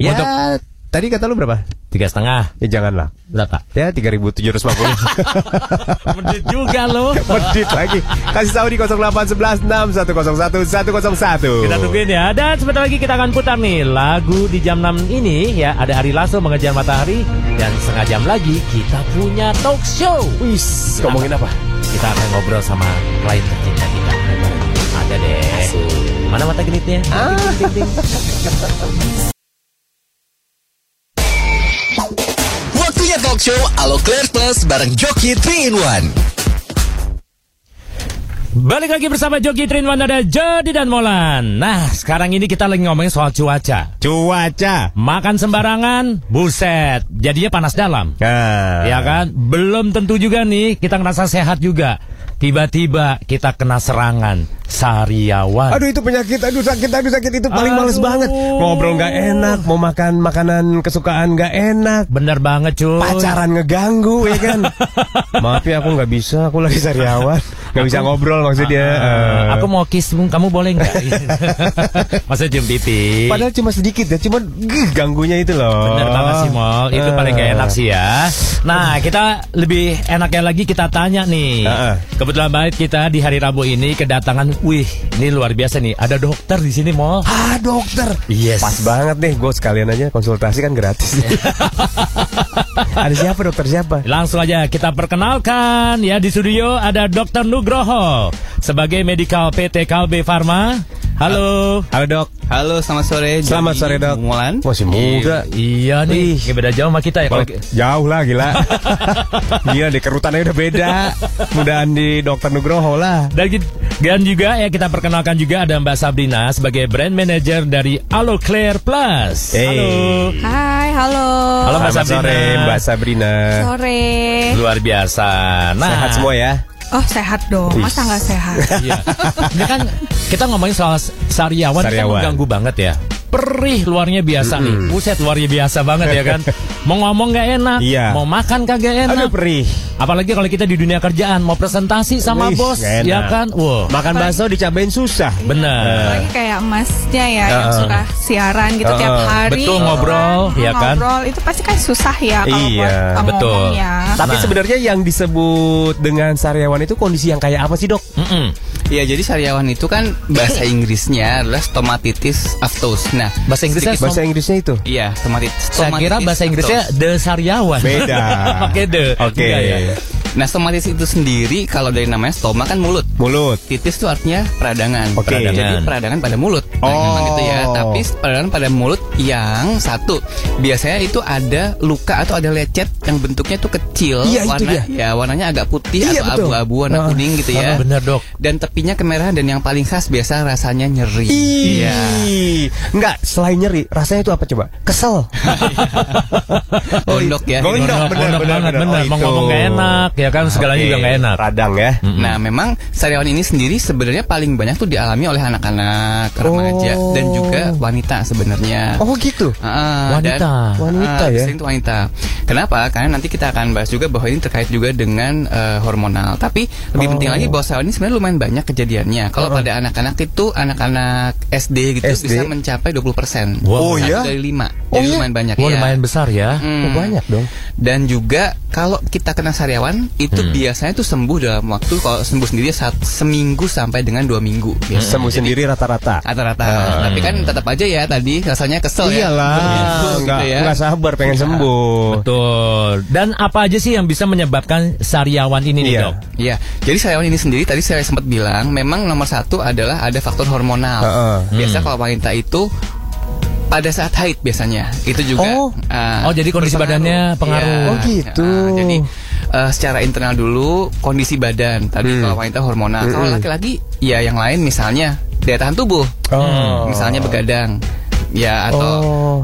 Ya, Untuk tadi kata lu berapa? tiga setengah. Ya janganlah. Berapa? Ya 3750. Medit juga lo. Medit lagi. Kasih tahu di 0811 6101 101. Kita tungguin ya. Dan sebentar lagi kita akan putar nih lagu di jam 6 ini ya. Ada Ari Lasso mengejar matahari dan setengah jam lagi kita punya talk show. Wis, ngomongin apa? Kita akan ngobrol sama klien tercinta kita. Ada deh. Mana mata genitnya? Ah. Ting, ting, ting. talk show Alo Clear Plus bareng Joki 3 in 1. Balik lagi bersama Joki Trin ada Jody dan Molan. Nah, sekarang ini kita lagi ngomongin soal cuaca. Cuaca. Makan sembarangan, buset, jadinya panas dalam. Nah. Ya kan? Belum tentu juga nih kita ngerasa sehat juga. Tiba-tiba kita kena serangan sariawan. Aduh itu penyakit, aduh sakit, aduh sakit itu paling Aduh. males banget. Ngobrol nggak enak, mau makan makanan kesukaan nggak enak. Bener banget cuy. Pacaran ngeganggu ya kan. Maaf ya aku nggak bisa, aku lagi sariawan, nggak bisa ngobrol maksudnya. Ah, Eh, aku mau kiss, kamu boleh nggak? Masa cium pipi? Padahal cuma sedikit ya, cuma gih, ganggunya itu loh. Bener banget sih Mol, itu Eh. paling gak enak sih ya. Nah, kita lebih enaknya lagi kita tanya nih. Heeh. Kebetulan banget kita di hari Rabu ini kedatangan, wih, ini luar biasa nih. Ada dokter di sini Mol. Ah dokter. Yes. Pas banget nih, gue sekalian aja konsultasi kan gratis. Ada siapa dokter siapa? Langsung aja kita perkenalkan ya di studio ada Dokter Nugroho sebagai medical PT Kalbe Pharma. Halo. Halo dok. Halo, selamat sore. Selamat sore dok. Mulan. Masih muda. Iya nih, kayak beda jauh sama kita ya kalau Jauh lah gila. Gila deh kerutannya udah beda. Mudahan di dokter Nugroho lah. Dan, dan juga ya kita perkenalkan juga ada Mbak Sabrina sebagai brand manager dari Alo Clear Plus. Hey. Halo. Hai, halo. Halo, Mbak Selamat Sabrina. sore Mbak Sabrina. Sore. Luar biasa. Nah, Sehat semua ya. Oh, sehat dong. Masa nggak sehat? Iya. Ini kan kita ngomongin soal sariawan, kan Sariawan. mengganggu banget ya. Perih luarnya biasa nih. Buset luarnya biasa banget ya kan. Mau ngomong gak enak, Iya. mau makan kagak enak. Aduh perih. Apalagi kalau kita di dunia kerjaan mau presentasi sama Wih, bos, nggak enak. ya kan? Wow. Makan bakso dicabain susah. Bener. Apalagi kayak emasnya ya yang Uh-uh. suka siaran gitu tiap Uh-uh. hari. Betul, ngobrol, kan. ya kan? Ngobrol itu pasti kan susah ya kalau Iya, buat betul. ngomongnya. Tapi Nah. sebenarnya yang disebut dengan sariawan itu kondisi yang kayak apa sih dok? Mm-mm. Iya, jadi sariawan itu kan bahasa Inggrisnya adalah stomatitis aftos. Nah, Bahasa Inggrisnya sedikit- Bahasa Inggrisnya itu? Iya, stomatitis. Saya kira bahasa Inggrisnya the sariawan. Beda. Pakai the. Oke. Enggak ya? Nah, stomatis itu sendiri kalau dari namanya stoma kan mulut. Mulut. Titis itu artinya peradangan. Oke. Peradangan. Jadi Peradangan. pada mulut. Nah, Oh. memang gitu ya. Tapi peradangan pada mulut yang satu biasanya itu ada luka atau ada lecet yang bentuknya itu kecil, Iya, itu warna dia. ya warnanya agak putih Iya, atau abu-abu warna Ah. kuning gitu ya. Bener dok. Dan tepinya kemerahan dan yang paling khas biasa rasanya nyeri. Iya. Enggak, selain nyeri, rasanya itu apa coba? Kesel. Gondok ya. Gondok. Bener. bener. Oh, Mau itu. ngomong gak enak, ya kan segalanya Oke, juga gak enak. Radang ya. Nah, memang sariawan ini sendiri sebenarnya paling banyak tuh dialami oleh anak-anak remaja Oh. dan juga wanita sebenarnya. Oh gitu. Ah, Wanita. dan- Wanita ah, ya? sering tuh wanita. Kenapa? Karena nanti kita akan bahas juga bahwa ini terkait juga dengan eh, hormonal. Tapi lebih Oh. penting lagi bahwa sariawan ini sebenarnya lumayan banyak kejadiannya. Kalau pada anak-anak itu anak-anak SD gitu SD? bisa mencapai 20%. Wow. Oh, iya? dari 5. Oh, Jadi iya? lumayan banyak Wah ya. lumayan besar ya. Hmm. Oh, banyak dong. Dan juga kalau kita kena sariawan itu Hmm. biasanya tuh sembuh dalam waktu kalau sembuh sendiri saat seminggu sampai dengan dua minggu. biasanya. Sembuh sendiri rata-rata. Rata-rata. Ah. Tapi kan tetap aja ya tadi rasanya kesel ya. Iyalah, Gitu, enggak gitu ya. enggak sabar pengen sembuh. Betul. Dan apa aja sih yang bisa menyebabkan sariawan ini nih Iya. dok? Iya, jadi sariawan ini sendiri tadi saya sempat bilang memang nomor satu adalah ada faktor hormonal. Heeh. Biasa Hmm. kalau wanita itu pada saat haid biasanya itu juga. Oh. ah, Oh, jadi kondisi berpengaruh. badannya pengaruh. Iya. Oh, gitu. Ah, jadi eh, secara internal dulu kondisi badan. Tadi Hmm. kalau wanita hormonal. Kalau Mm-mm. laki-laki ya yang lain misalnya daya tahan tubuh. Oh. Misalnya begadang. Ya atau Oh.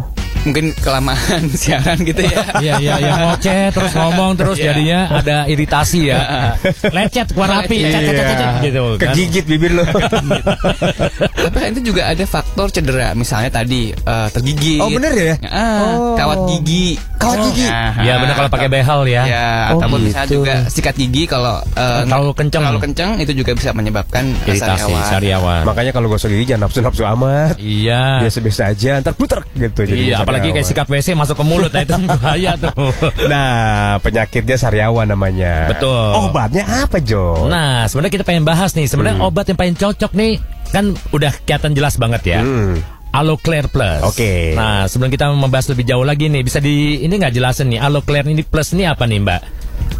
Mungkin kelamaan siaran gitu ya. Iya iya yang ngoceh terus ngomong terus Iya. jadinya ada iritasi ya. Lecet keluar api, cet, cet, cet, cet, gitu kan. Kegigit bibir lo. Tapi kan itu juga ada faktor cedera, misalnya tadi eh, tergigit. Oh, bener ya? Ah, Oh. kawat gigi. Kawat gigi? Nah, Iya benar kalau pakai behel ya. Ya, Oh, ataupun misalnya gitu. juga sikat gigi kalau eh, Terlalu kenceng. Terlalu kenceng itu juga bisa menyebabkan eh, Iritasi sariawan. sariawan. Makanya kalau gosok gigi jangan nafsu-nafsu amat. Iya. Biasa-biasa aja, ntar puter gitu. jadi Iya, apalagi kayak sikat WC masuk ke mulut, nah itu bahaya tuh. Nah, penyakitnya sariawan namanya. Betul. Obatnya apa, Jo? Nah, sebenarnya kita pengen bahas nih, sebenarnya Hmm. obat yang paling cocok nih kan udah kelihatan jelas banget ya. Hmm. Alo Clear Plus. Oke. Nah, sebelum kita membahas lebih jauh lagi nih, bisa di ini nggak jelasin nih, Alo Clear ini Plus ini apa nih, Mbak?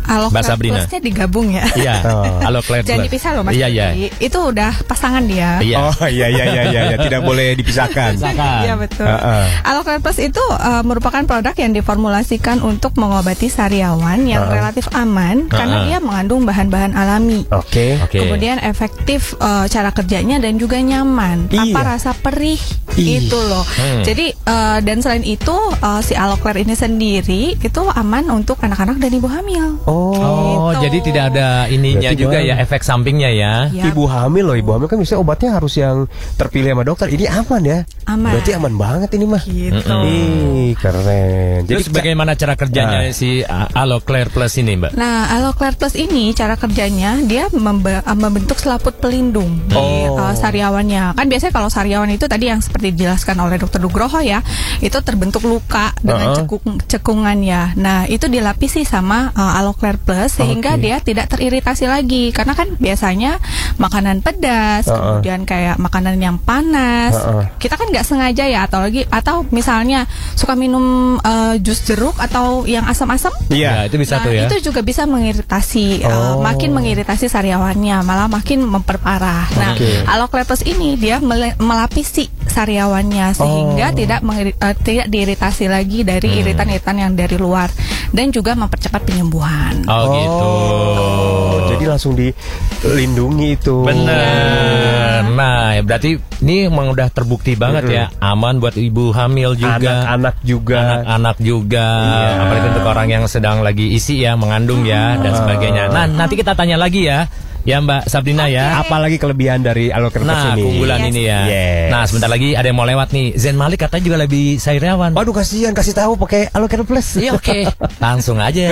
Alo Mbak Sabrina. Plusnya digabung ya. Iya. Oh. Halo Claire. Jangan Plus. dipisah loh Mas. Iya iya. Itu udah pasangan dia. Iya. Oh iya iya iya iya iya. tidak boleh dipisahkan. Iya betul. Heeh. Aloclair Plus itu uh, merupakan produk yang diformulasikan untuk mengobati sariawan yang Heeh. relatif aman karena Heeh. dia mengandung bahan-bahan alami. Oke. Oke. Kemudian efektif uh, cara kerjanya dan juga nyaman tanpa Iya. rasa perih Ih. itu loh. Hmm. Jadi uh, dan selain itu uh, si Aloclair ini sendiri itu aman untuk anak-anak dan ibu hamil. Oh. Oh, Gitu. jadi tidak ada ininya Berarti juga gimana? ya efek sampingnya ya. Ya, Ibu hamil loh, ibu hamil kan biasanya obatnya harus yang terpilih sama dokter. Ini aman ya? Aman. Berarti aman banget ini mah. gitu. Ih, keren. Terus bagaimana cara kerjanya Nah. si uh, Alo Claire Plus ini, Mbak? Nah, Aloclair Plus ini cara kerjanya dia membe- uh, membentuk selaput pelindung di Oh. uh, sariawannya. Kan biasanya kalau sariawan itu tadi yang seperti dijelaskan oleh Dokter Nugroho ya, itu terbentuk luka dengan Uh-uh. cekung cekungan ya. Nah, itu dilapisi sama uh, Aloclair Plus sehingga Oke. dia tidak teriritasi lagi karena kan biasanya makanan pedas, Uh-uh. kemudian kayak makanan yang panas. Uh-uh. Kita kan nggak sengaja ya atau lagi atau misalnya suka minum uh, jus jeruk atau yang asam-asam Iya. Ya, itu bisa Nah, tuh ya. itu juga bisa mengiritasi, eh, Oh. makin mengiritasi sariawannya, malah makin memperparah. Nah, Oke. Alocletus ini dia melapisi sariawannya sehingga Oh. tidak eh, tidak diiritasi lagi dari Hmm. iritan-iritan yang dari luar dan juga mempercepat penyembuhan. Oh, gitu. Oh, jadi langsung dilindungi itu. Bener. Nah, ya berarti ini emang udah terbukti banget ya, aman buat ibu hamil juga. Anak-anak juga. Anak-anak juga, Iya. apalagi untuk orang yang sedang lagi isi ya, mengandung ya dan sebagainya. Nah, nanti kita tanya lagi ya, ya Mbak Sabrina ya. Apalagi kelebihan dari Alokertas Nah, ini. keunggulan Yes. ini ya. Yes. Nah, sebentar lagi ada yang mau lewat nih. Zen Malik katanya juga lebih sariawan. Waduh kasihan kasih tahu pakai Alokertas Plus. Iya oke, langsung aja.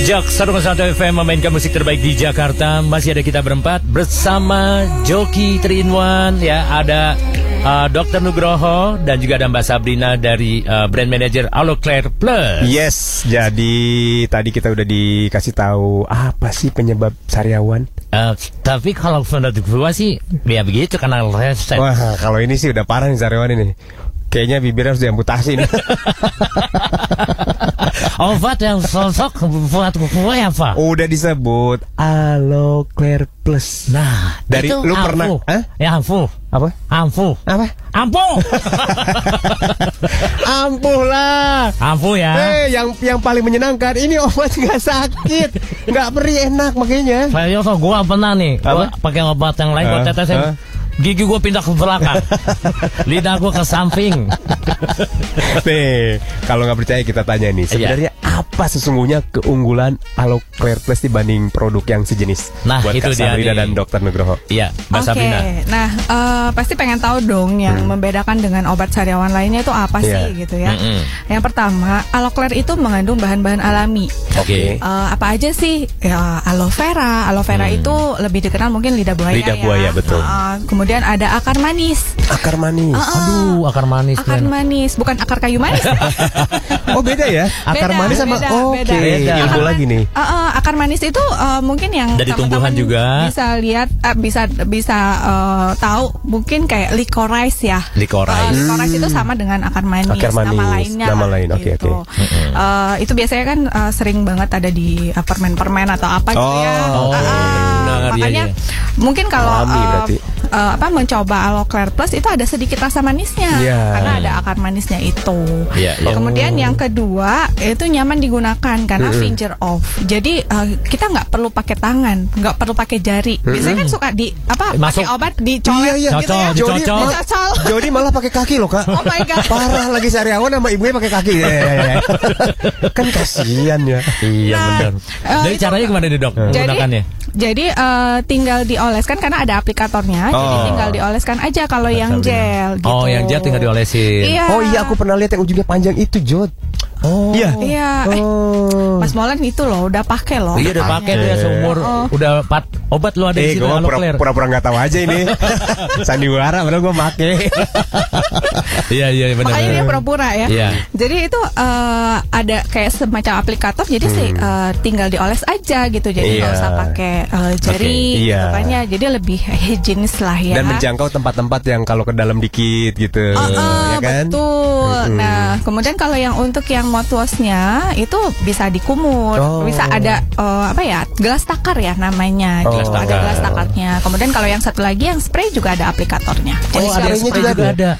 Jak 101 FM memainkan musik terbaik di Jakarta. Masih ada kita berempat bersama Joki 3 in 1 ya. Ada uh, Dr. Nugroho dan juga ada Mbak Sabrina dari uh, brand manager Aloclair Plus. Yes, jadi tadi kita udah dikasih tahu apa sih penyebab sariawan. Uh, tapi kalau menurut gua sih ya begitu karena reset. Wah, kalau ini sih udah parah nih sariawan ini. Kayaknya bibirnya harus diamputasi nih. Obat yang sosok buat gua apa? udah disebut Aloeclair Plus. Nah, Dari- itu lu pernah- ampuh. Hah? Ya ampuh. Apa? Ampuh. Apa? Ampuh. Ampuh lah. ampuh ya. Eh, yang yang paling menyenangkan ini obat nggak sakit, nggak perih enak makanya. Saya so gua pernah nih, gua pakai obat yang lain gua Hah? tetesin. Hah? Gigi gua pindah ke belakang. Lidah gua ke samping. Nih, kalau nggak percaya kita tanya nih, sebenarnya apa sesungguhnya keunggulan Aloeclair Plus dibanding produk yang sejenis? Nah, Buat itu Kak dia Sabrina dan Dokter Nugroho. Iya, Mbak Oke, Sabrina. nah eh, pasti pengen tahu dong yang Hmm. membedakan dengan obat sariawan lainnya itu apa Iya. sih gitu ya. Mm-mm. Yang pertama, Aloclair itu mengandung bahan-bahan alami. Oke. Eh, apa aja sih? Ya, aloe vera. Aloe vera itu lebih dikenal mungkin lidah buaya Hmm. Lidah ya. buaya, betul. Eh, kemudian ada akar manis. Akar manis. Aduh, akar manis. Akar men. manis, bukan akar kayu manis. Oh beda ya? Akar Beda, manis sama beda, Oke, beda. Beda. ilmu Akar lagi nih. Eh, eh, akar manis itu eh, mungkin yang Dari tumbuhan juga. bisa lihat, eh, bisa bisa eh, tahu mungkin kayak licorice ya. Licorice. Eh, licorice itu sama dengan akar manis, Akar manis, nama lainnya. nama lain, oke, gitu. oke. Eh, itu biasanya kan eh, sering banget ada di permen-permen atau apa gitu ya. Oh, Ah, ah. benar, iya, makanya iya. mungkin kalau Alami eh, berarti. Eh, apa mencoba Aloclair Plus itu ada sedikit rasa manisnya Iya. karena ada akar manisnya itu. Iya, iya. Kemudian yang kedua itu nyaman digunakan karena finger off. Jadi eh, kita nggak perlu pakai tangan, nggak perlu pakai jari. Biasanya kan suka di apa Masuk. pakai obat dicolek Iya, iya. gitu ya. Jody, Dicocol. Jody malah pakai kaki loh kak. Oh my God. Parah lagi sariawan sama ibunya pakai kaki. Ya, ya, ya. kan kasihan ya. Iya Nah, benar. eh, Jadi caranya gimana nih dok? Jadi, jadi eh, tinggal dioleskan karena ada aplikatornya. Oh. tinggal dioleskan aja kalau yang gel. Gitu. Oh, yang gel tinggal diolesin. Iya. Oh iya aku pernah lihat yang ujungnya panjang itu Jod. Oh. Iya. Iya. Eh, Oh. Mas Molen itu loh, udah pakai loh. Iya udah pakai tuh ya seumur Oh. udah empat obat lu ada di Eh, sini gue Aloclair. pura-pura nggak tahu aja ini. Sandiwara, padahal gue make. Iya iya benar. Makanya dia pura-pura ya. Iya. Jadi itu eh, ada kayak semacam aplikator. Jadi sih eh, tinggal dioles aja gitu. Jadi nggak Hmm. Iya. usah pakai eh, jari Oke, gitu iya. kan ya. Jadi lebih higienis lah ya. Dan menjangkau tempat-tempat yang kalau ke dalam dikit gitu, Oh, oh, ya kan? betul. Mm-mm. Nah, kemudian kalau yang untuk yang mouthwashnya itu bisa dikumur, Oh. bisa ada eh, apa ya gelas takar ya namanya. Oh. Gitu, ada gelas takarnya. Kemudian kalau yang satu lagi yang spray juga ada aplikatornya. Jadi Oh, ada siap- spray juga juga ada.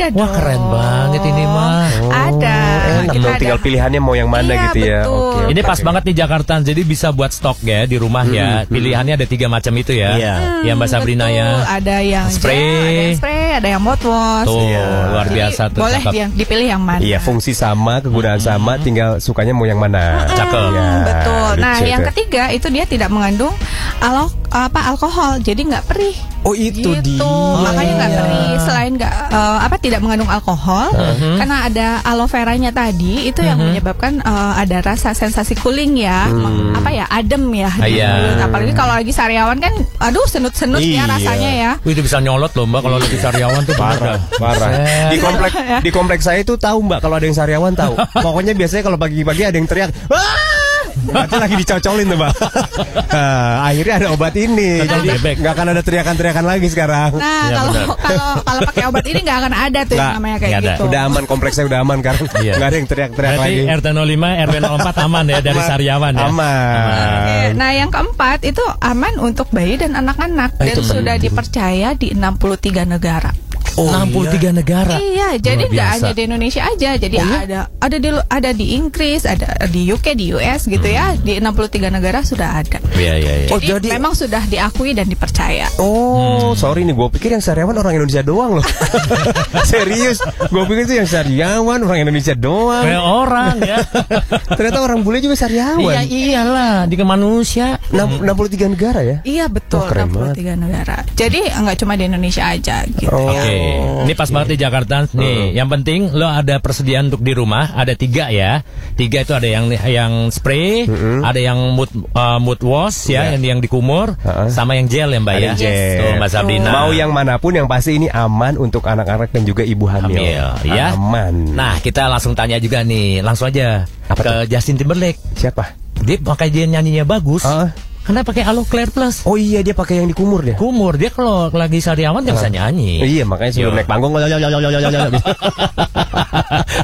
Ada Wah, dong. keren banget ini, mah. Ada. Enak dong, Ada. tinggal pilihannya mau yang mana Iya, gitu ya. betul. Oke, Ini oke. pas banget nih Jakarta, jadi bisa buat stok ya di rumah ya. Pilihannya ada tiga macam itu ya. Iya. Yang Mbak Sabrina Betul, ya. Ada yang Spray. gel, ada yang spray, ada yang mouthwash. Tuh, Iya. luar Jadi biasa tuh. Boleh cakep. dia dipilih yang mana. Iya, fungsi sama, kegunaan sama, tinggal sukanya mau yang mana. Cakep. Iya, Hmm, betul. Nah, lucu yang tuh. ketiga itu dia tidak mengandung alo apa alkohol, jadi nggak perih. Oh, itu gitu. dia. Makanya nggak perih. Selain nggak eh, apa tidak mengandung alkohol, Uh-huh. karena ada aloe veranya tadi itu yang menyebabkan eh, ada rasa sensasi cooling ya, Hmm. apa ya adem ya. di Iya. mulut. Apalagi kalau lagi sariawan kan, aduh senut-senut ya Iya. rasanya ya. Wih, itu bisa nyolot loh Mbak kalau lagi sariawan tuh Parah, parah. Di komplek di komplek saya itu tahu Mbak kalau ada yang sariawan tahu. Pokoknya biasanya kalau pagi-pagi ada yang teriak, "Wah!" Berarti lagi dicocolin tuh, Mbak. Nah, akhirnya ada obat ini. Cocol Jadi bebek. nggak akan ada teriakan-teriakan lagi sekarang. Nah, Iya, kalau benar. kalau kalau pakai obat ini nggak akan ada tuh yang Nggak, namanya kayak gitu. Udah aman kompleks saya udah aman karena Iya. nggak ada yang teriak-teriak lagi. RT 05, RW 04 aman ya dari Aman. sariawan ya. Aman. Oke, Nah, yang keempat itu aman untuk bayi dan anak-anak Ah, dan itu sudah dipercaya di 63 negara. Oh, 63 negara. Iya, jadi Luar nggak hanya di Indonesia aja. Jadi Oh, iya? ada ada di ada di Inggris, ada di UK, di US gitu ya. Di 63 negara sudah ada. Iya, iya, iya. Oh, Jadi, jadi- memang sudah diakui dan dipercaya. Oh, sorry nih, gue pikir yang sariawan orang Indonesia doang loh. Serius, gue pikir itu yang sariawan orang Indonesia doang. Kayak orang ya. Ternyata orang bule juga iya, sariawan. iyalah, di ke manusia. Enam- 63 negara ya? Iya betul, Oh, keren 63 negara. Jadi nggak cuma di Indonesia aja gitu Oh. ya. Oke, ini pas banget di Jakarta nih. Yang penting lo ada persediaan untuk di rumah, ada tiga ya. Tiga itu ada yang yang spray, ada yang mood uh, mood wash ya, Iya. yang yang dikumur, Heeh. sama yang gel ya Mbak Ada ya. gel. Tuh Mbak Sabrina. Mau yang mana pun yang pasti ini aman untuk anak-anak dan juga ibu hamil. Hamil, ya. Aman. Nah, kita langsung tanya juga nih, langsung aja Apa ke Justin Timberlake. siapa? Dia pakai dia nyanyinya bagus. Ah. Karena pakai Aloe Claire Plus. Oh iya dia pakai yang dikumur dia. Kumur dia kalau lagi sariawan dia bisa nyanyi. Iya makanya sebelum naik panggung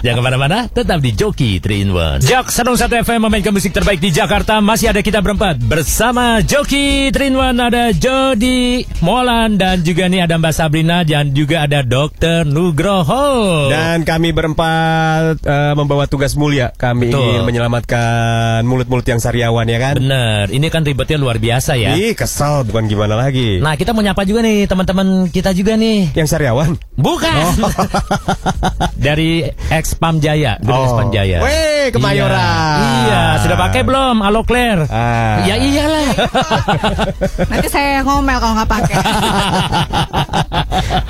Jangan ke mana-mana, tetap di Joki 3 in 1 Jok 101 FM memainkan musik terbaik di Jakarta Masih ada kita berempat Bersama Joki 3 in 1 Ada Jody Molan Dan juga nih ada Mbak Sabrina Dan juga ada Dr. Nugroho Dan kami berempat eh, membawa tugas mulia. Kami Betul. ingin menyelamatkan mulut-mulut yang sariawan ya kan? Bener, ini kan ribetnya luar biasa ya Ih kesel bukan gimana lagi. Nah kita mau nyapa juga nih teman-teman kita juga nih yang sariawan. Bukan Dari ex Pam Jaya Gedung Oh. ex Pam Jaya Weh, Kemayoran. Iya, iya. sudah pakai belum Aloe Claire Ah. Ya iyalah Nanti saya ngomel kalau nggak pakai.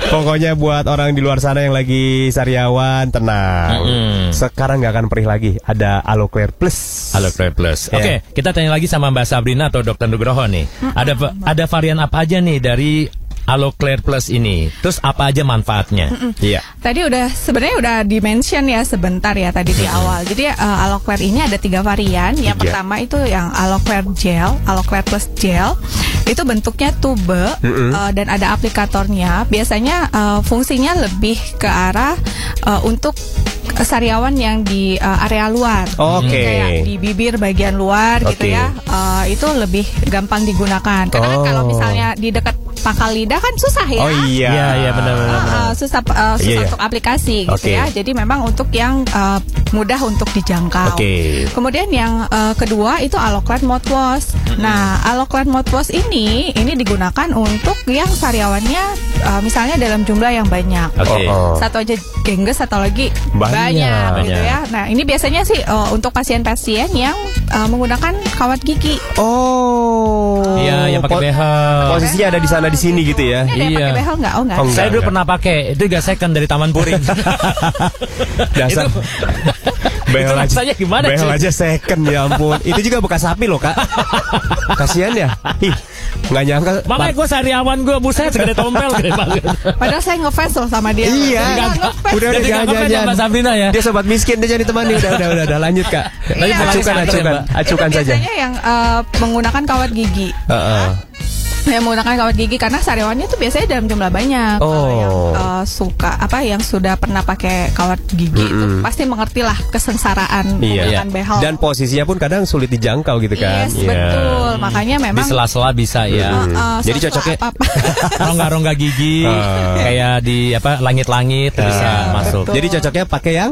Pokoknya buat orang di luar sana yang lagi sariawan tenang. Mm-mm. Sekarang nggak akan perih lagi. Ada Aloe Claire Plus. Halo Claire Plus. Ya. Oke, kita tanya lagi sama Mbak Sabrina atau Dokter Nugroho nih. Ada ada varian apa aja nih dari Aloe Claire Plus ini? Terus apa aja manfaatnya? Iya. Tadi udah sebenarnya udah dimention ya sebentar ya tadi di awal. Jadi uh, Aloe Claire ini ada tiga varian. Yang Tiga. pertama itu yang Aloe Claire Gel, Aloe Claire Plus Gel. Itu bentuknya tube uh, dan ada aplikatornya. Biasanya uh, fungsinya lebih ke arah uh, untuk sariawan yang di uh, area luar. Oke. Jadi Kayak di bibir bagian luar gitu Oke. ya. Uh, itu lebih gampang digunakan. Karena kan Oh. kalau misalnya di dekat pangkal lidah kan susah ya. Oh iya. Iya, iya benar benar. Uh, uh, susah uh, susah Iya, iya. untuk aplikasi gitu Oke. ya. Jadi memang untuk yang uh, mudah untuk dijangkau. Oke. Kemudian yang uh, kedua itu Aloclad mouthwash. Nah, Aloclad mouthwash ini ini digunakan untuk yang sariawannya uh, misalnya dalam jumlah yang banyak. Oke. Oh, oh. Satu aja gengges atau lagi Banyak. banyak, gitu ya. Nah, ini biasanya sih uh, untuk pasien-pasien yang uh, menggunakan kawat gigi. Oh. Iya, yang pakai Po- behel. Posisinya ada di sana di sini gitu ya. Ini ada Iya. pakai behel nggak? Oh, nggak. Oh. Saya dulu enggak. pernah pakai, itu juga second dari Taman Puring. Dasar. Itu- Behel aja. rasanya gimana, Behel aja second ya ampun. Itu juga bekas sapi loh, Kak. Kasihan ya. Ih, Nggak nyangka. Makanya gue sariawan gue buset segede tompel gede banget. Padahal saya ngefans loh sama dia. Iya. Enggak, Enggak. Udah udah jangan jangan. sama Sabrina ya? Dia sobat miskin dia jadi temani udah udah udah, udah lanjut kak. Tapi Iya. pakai Acukan acukan acukan itu saja. biasanya yang eh, menggunakan kawat gigi. Yang menggunakan kawat gigi karena sariawannya tuh biasanya dalam jumlah banyak. Kalau Oh. yang eh, suka apa yang sudah pernah pakai kawat gigi itu pasti mengerti lah kesengsaraan Iya. menggunakan behel. Dan posisinya pun kadang sulit dijangkau gitu kan. Yes, Iya. betul. Makanya Di memang sela-sela bisa ya. eh, eh, Jadi cocoknya-. Rongga-rongga gigi Ah. kayak di apa langit-langit tuh bisa Iya, masuk. betul. Jadi cocoknya pakai yang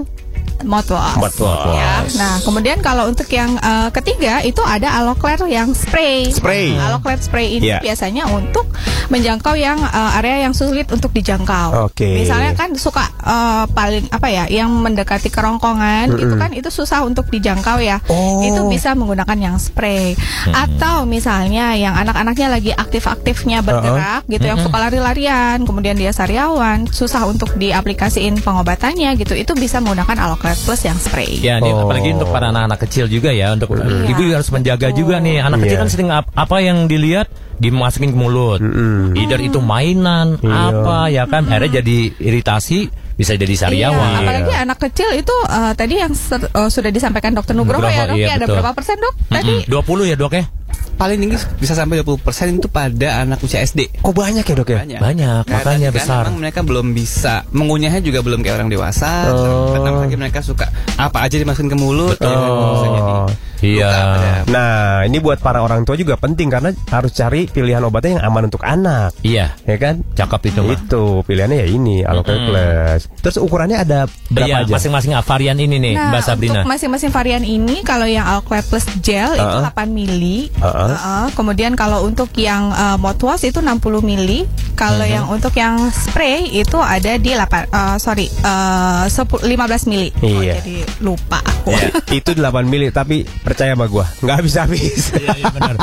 mouthwash. Mouthwash. Ya. Nah, kemudian kalau untuk yang eh, ketiga itu ada Aloclair yang spray. Spray. Aloclair spray ini Iya. biasanya untuk menjangkau yang eh, area yang sulit untuk dijangkau. Oke. Misalnya kan suka eh, paling apa ya, yang mendekati kerongkongan itu kan itu susah untuk dijangkau ya. Oh. Itu bisa menggunakan yang spray. Atau misalnya yang anak-anaknya lagi aktif-aktifnya bergerak gitu, yang suka lari-larian, kemudian dia sariawan, susah untuk diaplikasiin pengobatannya gitu. Itu bisa menggunakan Aloclair Plus yang spray. Ya, ini Oh. apalagi untuk para anak-anak kecil juga ya. Untuk ibu harus menjaga juga nih. Anak kecil Iya. kan sering ap- apa yang dilihat dimasukin ke mulut. Mm-mm. Either itu mainan, Iya. apa ya kan. Akhirnya jadi iritasi, bisa jadi Iya, sariawan. apalagi anak kecil itu eh, tadi yang ser- eh, sudah disampaikan dokter Nugroho, Nugroho, ya dok iya, ya ada betul. berapa persen dok tadi? Mm-mm. 20 ya dok ya? Paling tinggi bisa sampai 20% itu pada anak usia SD. Oh banyak ya dok ya? Banyak. Banyak, Nah, makanya kan besar. Memang mereka belum bisa mengunyahnya juga belum kayak orang dewasa. Oh. Pertama lagi mereka suka apa aja dimasukin ke mulut. Betul. ya, Oh. Iya. Nah ini buat para orang tua juga penting karena harus cari pilihan obatnya yang aman untuk anak, Iya, ya kan? cakep itu mah. Itu pilihannya ya ini Aloclair Plus. Terus ukurannya ada berapa Iya, aja? masing-masing varian ini nih, Nah, Mbak Sabrina. untuk masing-masing varian ini kalau yang Alclair Plus Gel itu Uh-uh. 8 mili. Uh-uh. Uh-uh. Kemudian kalau untuk yang uh, mouthwash itu 60 mili. Kalau Uh-huh. yang untuk yang spray itu ada di 8 uh, sorry uh, 10 15 mili. Oh, Iya. jadi lupa aku. itu 8 mili tapi percaya sama gua nggak habis habis. Iya, iya benar.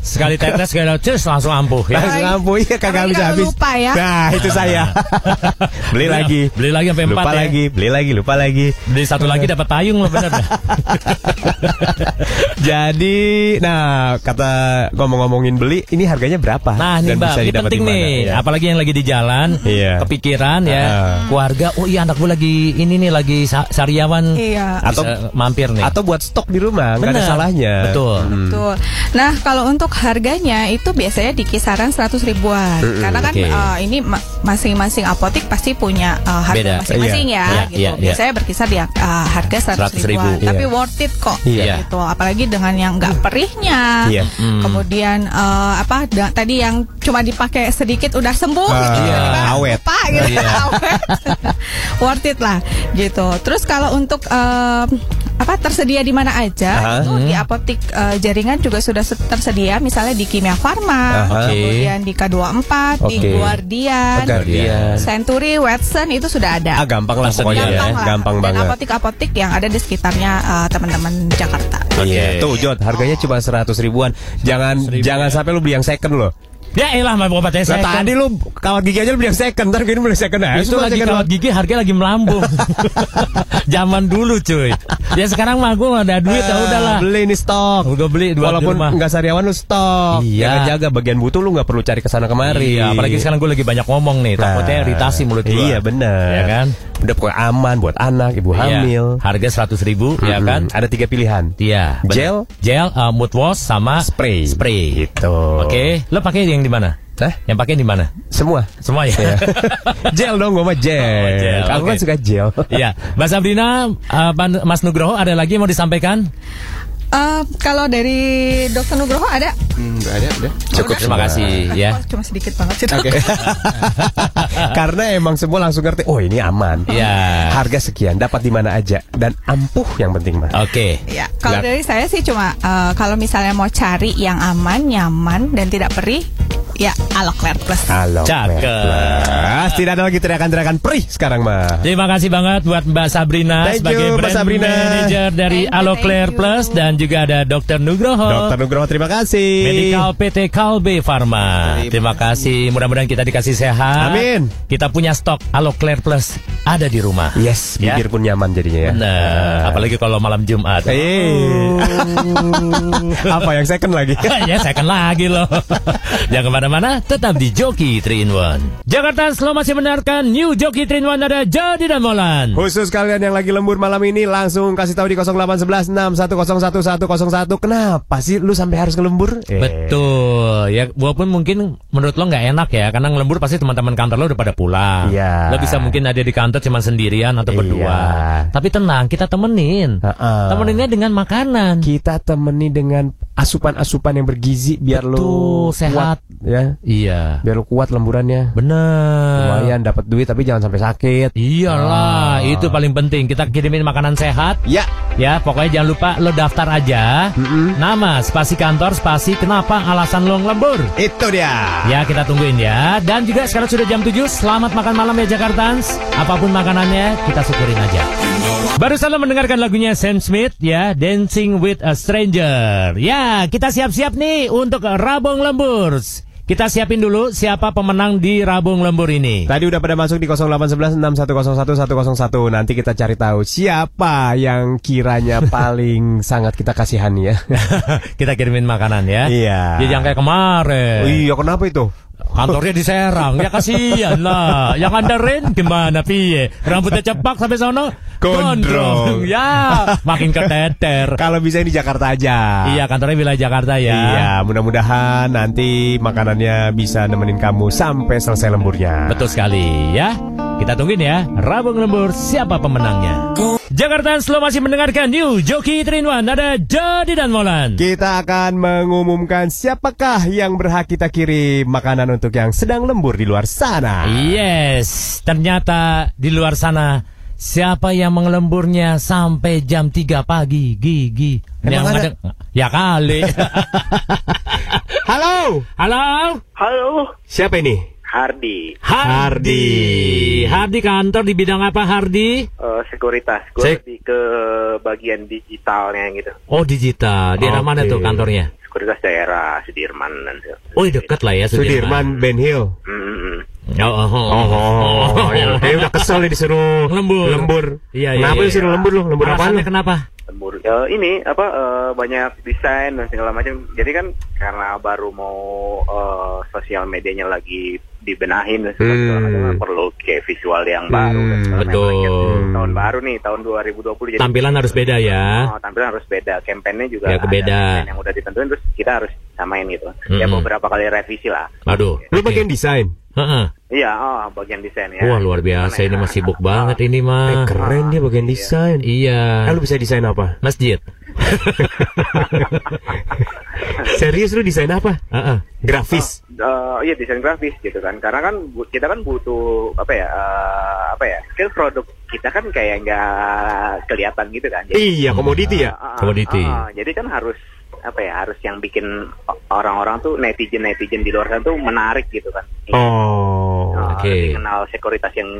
Sekali tetes sekali cus langsung ampuh ya. Langsung lampu iya kagak Apalagi habis kalau habis. lupa ya. Nah itu saya. beli Beli- lagi. beli lagi sampai lupa ya. lagi, beli lagi, lupa lagi. Beli satu lagi dapat payung loh benar. Jadi, nah kata ngomong-ngomongin beli, ini harganya berapa? Nah, nih Dan Mbak, bisa ini didapat penting di mana? nih. Ya. Apalagi yang lagi di jalan, Iya. kepikiran ya, Ah. keluarga. Oh iya anak gue lagi ini nih lagi sa- sariawan. Iya. Atau- mampir nih. Atau buat stok di rumah, nggak ada Bener. salahnya. Betul. Hmm. Betul. Nah, kalau untuk harganya itu biasanya di kisaran 100 ribuan. Karena kan oke. eh, ini ma- masing-masing apotik pasti punya eh, harga masing-masing Iya. ya Iya, gitu. iya, iya. Biasanya berkisar di eh, harga 100, 100 ribu, ribuan. Tapi iya. worth it kok. Iya. Gitu. Apalagi dengan yang nggak perihnya. Iya. Hmm. Kemudian eh, apa da- tadi yang cuma dipakai sedikit udah sembuh Ah, gitu. iya. Tiba-tiba Awet. lupa gitu. Iya. Awet. worth it lah gitu. Terus kalau untuk eh, apa tersedia di mana aja Aha. itu di apotik eh, jaringan juga sudah se- tersedia misalnya di Kimia Farma. Oke. kemudian di K24, di Oke. Guardian, Oh, Guardian. Century, Watson itu sudah ada. Ah gampang lah pokoknya ya. Gampang ya. lah. Gampang Dan banget. apotik-apotik yang ada di sekitarnya eh, teman-teman Jakarta. Iya. Tuh Jod, harganya cuma 100 ribuan. Jangan ribu jangan ya. sampai lu beli yang second loh. Ya elah mah obatnya Nah, saya. tadi lu kawat gigi aja lu beli yang second, ntar gini beli second aja. itu lagi second kawat gigi harga lagi melambung. Zaman dulu cuy. Ya sekarang mah gue ada duit ya udahlah. Beli ini stok. Gue beli dua Walaupun nggak sariawan lu stok. Iya. Jaga-jaga bagian butuh lu nggak perlu cari ke sana kemari. Iya, apalagi sekarang gue lagi banyak ngomong nih, takutnya Nah, iritasi mulut gue. Iya benar. Ya kan? Udah pokoknya aman buat anak, ibu Iya. hamil. Harga 100 ribu, ya Mm-mm. kan? Ada tiga pilihan. Iya. Gel? gel, uh, mouthwash sama Spray. Spray. Gitu. Oke, lo pakai yang di mana? Hah? Yang pakai di mana? Semua. Semua ya. Iya. gel dong, gua mah gel. Oh, gel, Aku kan oke. suka gel. Iya, Mbak Sabrina, uh, Mas Nugroho ada lagi yang mau disampaikan? Eh, kalau dari Dokter Nugroho ada? Hmm, nggak ada, udah. Cukup Terima kasih ya. Oh, cuma sedikit banget sih. Oke. Karena emang semua langsung ngerti, oh ini aman. Iya. Harga sekian, dapat di mana aja dan ampuh yang penting mah. Oke. Ya, kalau dari saya sih cuma eh, kalau misalnya mau cari yang aman, nyaman dan tidak perih, ya Aloclair Plus. Halo. Cakep. Plus. Tidak ada lagi teriakan-teriakan perih sekarang mah. Terima kasih banget buat Mbak Sabrina Thank sebagai you, Mbak brand Sabrina. manager dari Thank you, Alo thank Claire you. Plus dan juga ada Dr. Nugroho. Dokter Nugroho terima kasih. Medical PT Kalbe Pharma. Terima kasih. Mudah-mudahan kita dikasih sehat. Amin. Kita punya stok Alo Claire Plus ada di rumah. Yes, Ya. bibir pun nyaman jadinya ya. Benar. Apalagi kalau malam Jumat. Eh, apa yang second lagi? ya second lagi loh Jangan ke mana-mana Tetap di Joki 3 in 1 Jakarta Slow masih mendengarkan New Joki 3 in 1 Ada Jody dan Molan Khusus kalian yang lagi lembur malam ini langsung kasih tahu di 0811 6101 Kenapa sih lu sampai harus ngelembur? Eh, Betul ya walaupun mungkin menurut lo nggak enak ya karena ngelembur pasti teman-teman kantor lo udah pada pulang. Iya. Lo bisa mungkin ada di kantor cuma sendirian atau berdua. Tapi tenang kita temenin. Ha-ha. Temeninnya dengan makanan. Kita temani dengan asupan-asupan yang bergizi biar lu Betul, sehat. kuat, ya. Iya. Biar lu kuat lemburannya. Bener. Lumayan dapat duit tapi jangan sampai sakit. Iyalah, itu paling penting. Kita kirimin makanan sehat. Ya, Ya, pokoknya jangan lupa lo daftar aja. Nama, spasi kantor, spasi kenapa alasan lo ngelembur. itu dia. Ya, kita tungguin ya. Dan juga sekarang sudah jam 7. Selamat makan malam ya Jakartans. Apa pun makanannya, kita syukurin aja. Barusan lo mendengarkan lagunya Sam Smith ya, Dancing with a Stranger. Ya, kita siap-siap nih untuk Rabong Lembur. Kita siapin dulu siapa pemenang di Rabong Lembur ini. Tadi udah pada masuk di 0811 6101 101. Nanti kita cari tahu siapa yang kiranya paling sangat kita kasihani ya. kita kirimin makanan ya. Iya. Ya, jangan kayak kemarin. Oh iya, kenapa itu? Kantornya di Serang, ya kasihan lah. Yang andarin gimana piye? Rambutnya cepak sampai sono Gondrong. Ya, makin keteter. Kalau bisa ini Jakarta aja. Iya, kantornya wilayah Jakarta ya. Iya, mudah-mudahan nanti makanannya bisa nemenin kamu sampai selesai lemburnya. Betul sekali ya. Kita tungguin ya, Rabung Lembur siapa pemenangnya. Jakarta Slow masih mendengarkan New Joki Trinwan ada Jody dan Molan. Kita akan mengumumkan siapakah yang berhak kita kirim makanan untuk yang sedang lembur di luar sana. Yes, ternyata di luar sana siapa yang mengelemburnya sampai jam 3 pagi, Gigi. Emang ada? Ya kali. Halo, Halo, Halo, siapa ini? Hardi, Hardi. Hardi kantor di bidang apa Hardi? eh, sekuritas. Gue Sek- lebih ke bagian digitalnya gitu. Oh digital. Di daerah mana tuh kantornya? Sekuritas daerah Sudirman dan Oh dekat lah ya Sudirman Ben Hill. Hmm, hmm, hmm. Oh, oh, oh, Oh, oh, ya. Dia udah kesel nih disuruh Lembur. Lembur. Iya, iya, Kenapa iya. disuruh lembur lu? Lembur lu? Alasannya kenapa? Lembur. Eh, ini apa eh, banyak desain dan segala macam. Jadi kan karena baru mau eh, sosial medianya lagi dibenahin dan Hmm. perlu kayak visual yang baru dan segala macam. betul. Tahun baru nih, tahun 2020 jadi Tampilan harus beda ya. Oh, tampilan harus beda. Kampanye juga Ya, beda. yang udah ditentuin terus kita harus samain gitu. Ya Mm-mm. beberapa kali revisi lah. Aduh. Lu bagian desain. Heeh. Iya, oh bagian desain ya. Wah luar biasa ini mah sibuk banget ini Eh, mah. keren dia bagian desain. Iya. Ah, lu bisa desain apa? Masjid. Serius lu desain apa? Heeh. Grafis. Eh, iya desain grafis gitu kan. Karena kan kita kan butuh apa ya? eh, apa ya? Kan produk kita kan kayak nggak kelihatan gitu kan. Iya, komoditi ya. Ah, ah, Komoditi. ah, jadi kan harus apa ya? Harus yang bikin orang-orang tuh netizen netizen di luar sana tuh menarik gitu kan. Oh. Nah, oke. lebih kenal sekuritas yang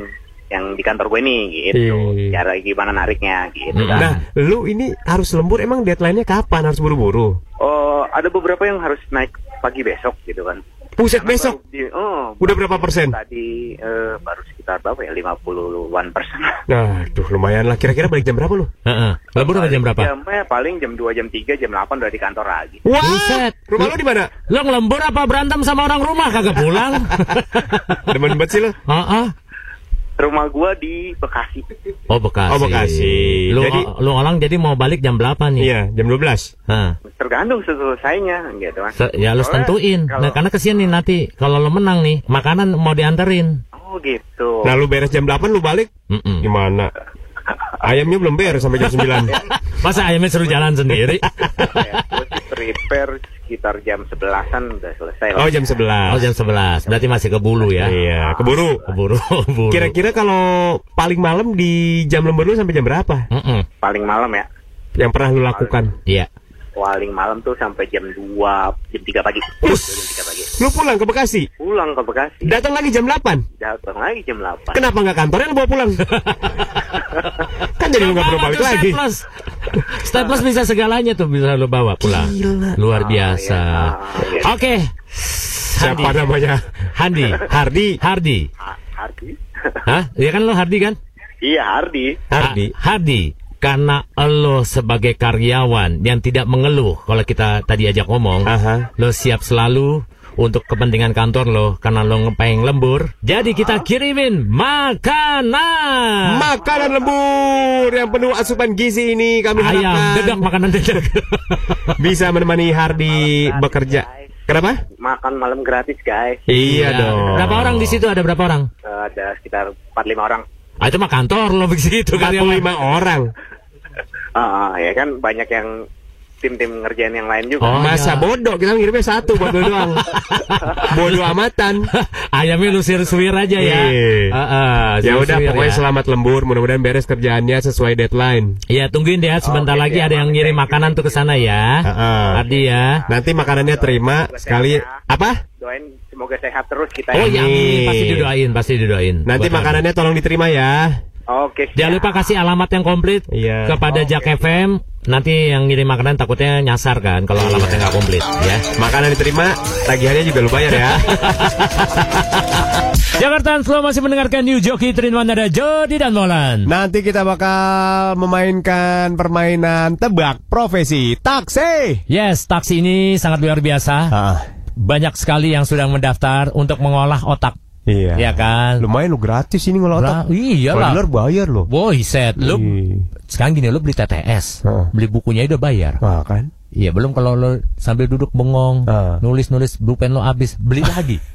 yang di kantor gue nih gitu. Iya. Cara gimana nariknya gitu kan. Nah, lu ini harus lembur emang deadline-nya kapan? Harus buru-buru. Oh, ada beberapa yang harus naik pagi besok gitu kan. Puset Karena besok. baru di- oh, Udah berapa persen? Tadi eh, baru sekitar berapa ya? 50-an persen. Nah, tuh lumayan lah. Kira-kira balik jam berapa lu? Heeh. Lembur sampai jam berapa? Jamnya paling jam 2, jam 3, jam 8 udah di kantor lagi. Wah, Buset. rumah lu di mana? Lo ngelembur apa berantem sama orang rumah kagak pulang? Demen banget sih lu. Heeh. Rumah gua di Bekasi. Oh Bekasi. Oh, Bekasi. Lu, Jadi- lu orang jadi mau balik jam berapa nih? Iya, jam 12. Hah. Tergantung selesainya gitu kan. Se- ya lu Soalnya tentuin. kalau- Nah, karena kesian nih nanti kalau lo menang nih, makanan mau dianterin. Oh gitu. Nah, lu beres jam 8 lu balik Mm-mm. gimana? Ayamnya belum beres sampai jam 9. Masa ayamnya suruh jalan sendiri? ya, prepare sekitar jam 11-an udah selesai lah. Oh, jam 11. Oh jam 11 Berarti masih kebulu ya Iya, keburu. Keburu, keburu. Kira-kira kalau paling malam di jam lembur lu sampai jam berapa? Mm-mm. Paling malam ya. Yang pernah lu lakukan? Iya paling malam tuh sampai jam 2, jam 3 pagi. Us. Jam 3 pagi. Lu pulang ke Bekasi. Pulang ke Bekasi. Datang lagi jam 8. Datang lagi jam 8. Kenapa nggak kantornya lu bawa pulang? kan jadi lu nggak perlu balik lagi. Staples. Staples bisa segalanya tuh bisa lo bawa pulang. Luar biasa. iya. Oke. Siapa Handi. namanya? Handi. Hardi. Hardi. Ha- Hardi. Hah? Iya kan lo Hardi kan? iya, Hardi. Hardi. Ha- Hardi. Karena lo sebagai karyawan yang tidak mengeluh kalau kita tadi ajak ngomong, Aha. lo siap selalu untuk kepentingan kantor lo karena lo ngepeng lembur. Jadi kita kirimin makanan. Makanan lembur yang penuh asupan gizi ini kami Ayam, harapkan dedak makanan dedak. bisa menemani Hardi bekerja. Kenapa? Makan malam gratis, guys. Iya dong. Berapa orang di situ? Ada berapa orang? Eh, ada sekitar 4-5 orang. Ah, itu mah kantor lo begitu kan 45 orang. Ah, ah, ya kan banyak yang tim-tim ngerjain yang lain juga. Oh, Masa iya. bodoh kita ngirimnya satu buat lu doang. bodoh amatan. Ayamnya lu suwir aja ya. Iya. Ah, ah, Ya udah pokoknya ya. selamat lembur, mudah-mudahan beres kerjaannya sesuai deadline. Iya, tungguin deh ya, sebentar Oke, lagi siap. ada yang ngirim makanan tuh ke sana ya. Heeh. Ardi ya. Nanti makanannya terima sekali apa? Doain semoga sehat terus kita. Oh ya. ya, Amin. pasti didoain, pasti didoain. Nanti makanannya tolong diterima ya. Oke. Ardi. Jangan lupa kasih alamat yang komplit Iya. kepada Jak FM. Nanti yang ngirim makanan takutnya nyasar kan kalau alamatnya nggak komplit ya. Makanan diterima, tagihannya juga lu bayar ya. Jakarta Slow masih mendengarkan New Joki Trinwan ada Jody dan Molan. Nanti kita bakal memainkan permainan tebak profesi taksi. Yes, taksi ini sangat luar biasa. Ah, Banyak sekali yang sudah mendaftar untuk mengolah otak. Iya. Ya kan? Lumayan lu gratis ini ngolah otak. Bra- iya Kalau lah. luar bayar lo. Boy, set, lu Iya. sekarang gini lu beli TTS, Heeh. beli bukunya udah bayar. Ah, kan? Iya, belum kalau lu sambil duduk bengong, Ah. nulis-nulis bupen lo habis, beli lagi.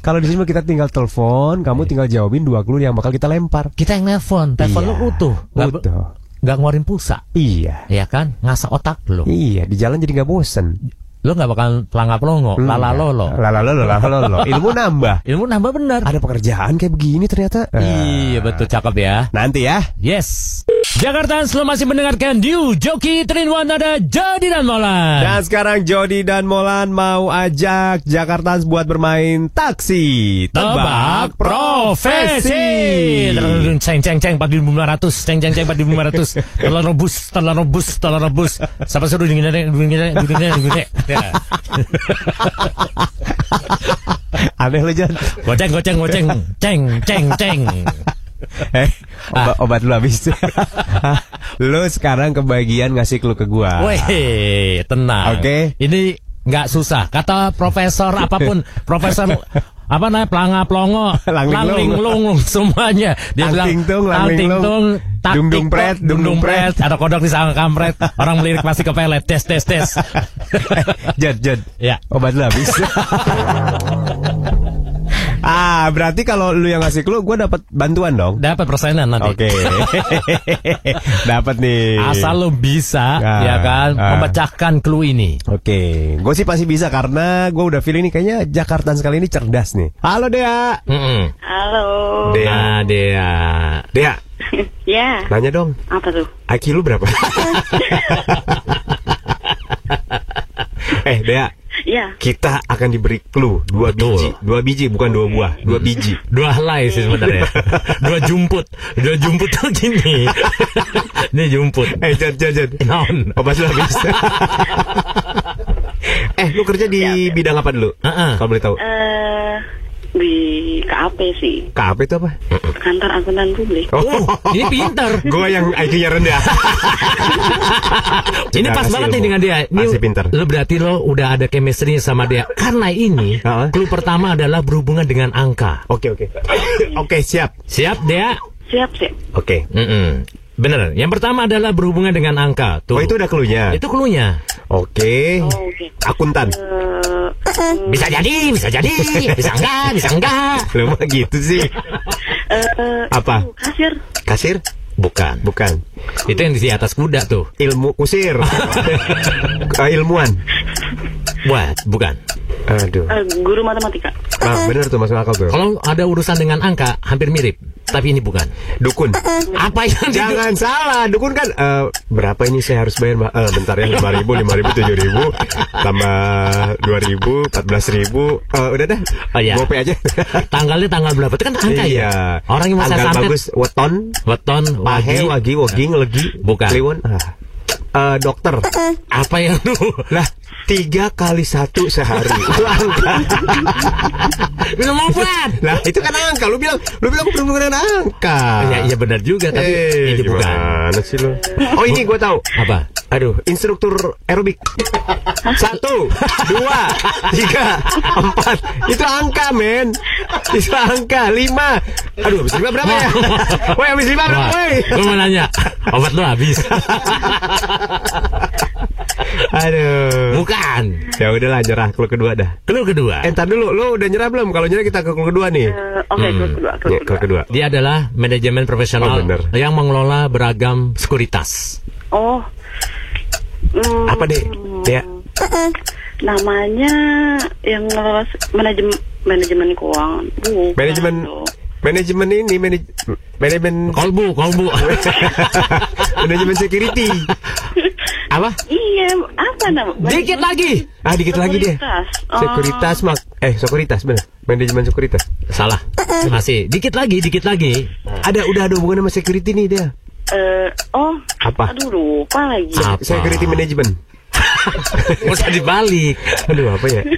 Kalau di sini kita tinggal telepon, kamu tinggal jawabin dua clue yang bakal kita lempar. Kita yang nelpon, telepon Iya, lu utuh, be- Utuh. nggak ngeluarin pulsa, Iya. ya kan? Ngasah otak lu. Iya, di jalan jadi nggak bosen. Lu nggak bakal pelangap longo, lala lolo. Lala lolo, lala lolo. Ilmu nambah. Ilmu nambah benar. Ada pekerjaan kayak begini ternyata. Iya, betul cakep ya. Nanti ya. Yes. Jakarta Slow masih mendengarkan New Joki Trinwan ada Jadi dan Molan. Dan sekarang Jody dan Molan mau ajak Jakarta buat bermain taksi. Tebak profesi. Ceng ceng ceng 4500, ceng ceng ceng 4500. Telur rebus, telur rebus, telur rebus. Siapa suruh dingin dingin dingin dingin. Ya. Aneh lo Jan. Goceng goceng goceng, ceng ceng ceng. Eh, obat, obat lu habis. lu sekarang kebagian ngasih clue ke gua. Weh, tenang. Oke. Ini nggak susah. Kata profesor apa pun, profesor apa namanya pelanga pelongo, Langling long, semuanya. Dia bilang langling tung, tak Dung dung pret, dung dung pret, ada kodok di sana kampret. Orang melirik pasti ke pelet, tes tes tes. Jod, Jod. ya. Obat habis. ah, berarti kalau lu yang ngasih clue, gua dapat bantuan dong. Dapat persenan nanti. Oke. dapat nih. Asal lo bisa, Ah, ya kan, ah. memecahkan clue ini. Oke, gue sih pasti bisa karena gue udah feeling nih kayaknya Jakarta sekali ini cerdas nih. Halo Dea. Mm-mm. Halo. Dea. Nah, dia. Dea, Ya, nanya dong, apa tuh? IQ lu berapa? eh Dea, Ya, kita akan diberi clue dua Betul. biji, dua biji bukan dua buah, dua biji. Dua helai sih sebenarnya. Dua jumput. Dua jumput tuh gini. Ini jumput. Eh Jan Jan Jan, Non. obat lu habis. eh lu kerja di bidang apa dulu? Heeh. Kalau boleh tahu. eh di KAP sih, KAP itu apa? kantor akuntan publik. Oh, ini pinter. gue yang IQ-nya rendah. Ini pas banget nih dengan dia. Ini Masih pinter. Lo berarti lo udah ada chemistry sama dia. Karena ini, clue pertama adalah berhubungan dengan angka. Oke oke. Oke siap. Siap, Dea? Siap, siap. Oke. Mm-mm. Bener. Yang pertama adalah berhubungan dengan angka. Tuh. Oh itu udah clue-nya. Itu clue-nya. Oke. Oh, oke. Akuntan. Eh, Bisa jadi, bisa jadi, bisa enggak, bisa enggak. Lu mah gitu sih. eh, Apa? Kasir. Kasir? Bukan. Bukan. Itu yang di atas kuda tuh. Ilmu kusir. Eh, ilmuwan. Wah, bukan. Aduh. Eh, guru matematika. Ah, bener tuh masuk akal tuh. Kalau ada urusan dengan angka, hampir mirip. Tapi ini bukan. Dukun. Apa yang Jangan salah, dukun kan eh, berapa ini saya harus bayar? Eh, bentar ya, lima ribu, lima ribu, tujuh ribu, tambah dua ribu, empat belas ribu. Eh, udah dah, Oh, iya. Gopay aja. Tanggalnya tanggal berapa? Itu kan angka iya. ya. Orang yang masa Tanggal santet. bagus, weton, Weton, pahe, wagi. woging, legi, Bukan. kliwon. Ah. Eh, dokter. Apa yang lu? Lah, tiga kali satu sehari. Itu angka. Mau buat? Lah, itu kan angka. Lu bilang, lu bilang benar angka. Ya, iya benar juga, tapi Eh, ini bukan. sih lu? Oh ini gue tahu. Apa? Aduh, instruktur aerobik. Satu, dua, tiga, empat. Itu angka, men. Itu angka. Lima. Aduh, habis lima berapa ya? Woi, habis lima berapa, woi? gue mau nanya, obat lu habis? Aduh. Bukan. Ya udahlah, nyerah. Clue kedua dah. Clue kedua. Eh, dulu. Lu udah nyerah belum? Kalau nyerah kita ke clue kedua nih. Eh, Oke, clue kedua, clue Ya, clue kedua. Dia adalah manajemen profesional Oh, bener. yang mengelola beragam sekuritas. Oh. Hmm, Apa deh? Ya. Namanya yang manajemen manajemen keuangan. Bukan Manajemen manajemen ini manaj, manajemen Kolbu, kolbu. manajemen security. Apa? Iya, apa nama? Dikit lagi. Ah, dikit lagi dia. Sekuritas. Oh. Sekuritas mak eh sekuritas benar. Manajemen sekuritas. Salah. Masih. Dikit lagi, dikit lagi. Ada udah ada hubungan sama security nih dia. Eh, oh. Apa? Aduh, lupa lagi. Apa? Security management. Gak usah dibalik. Aduh apa ya?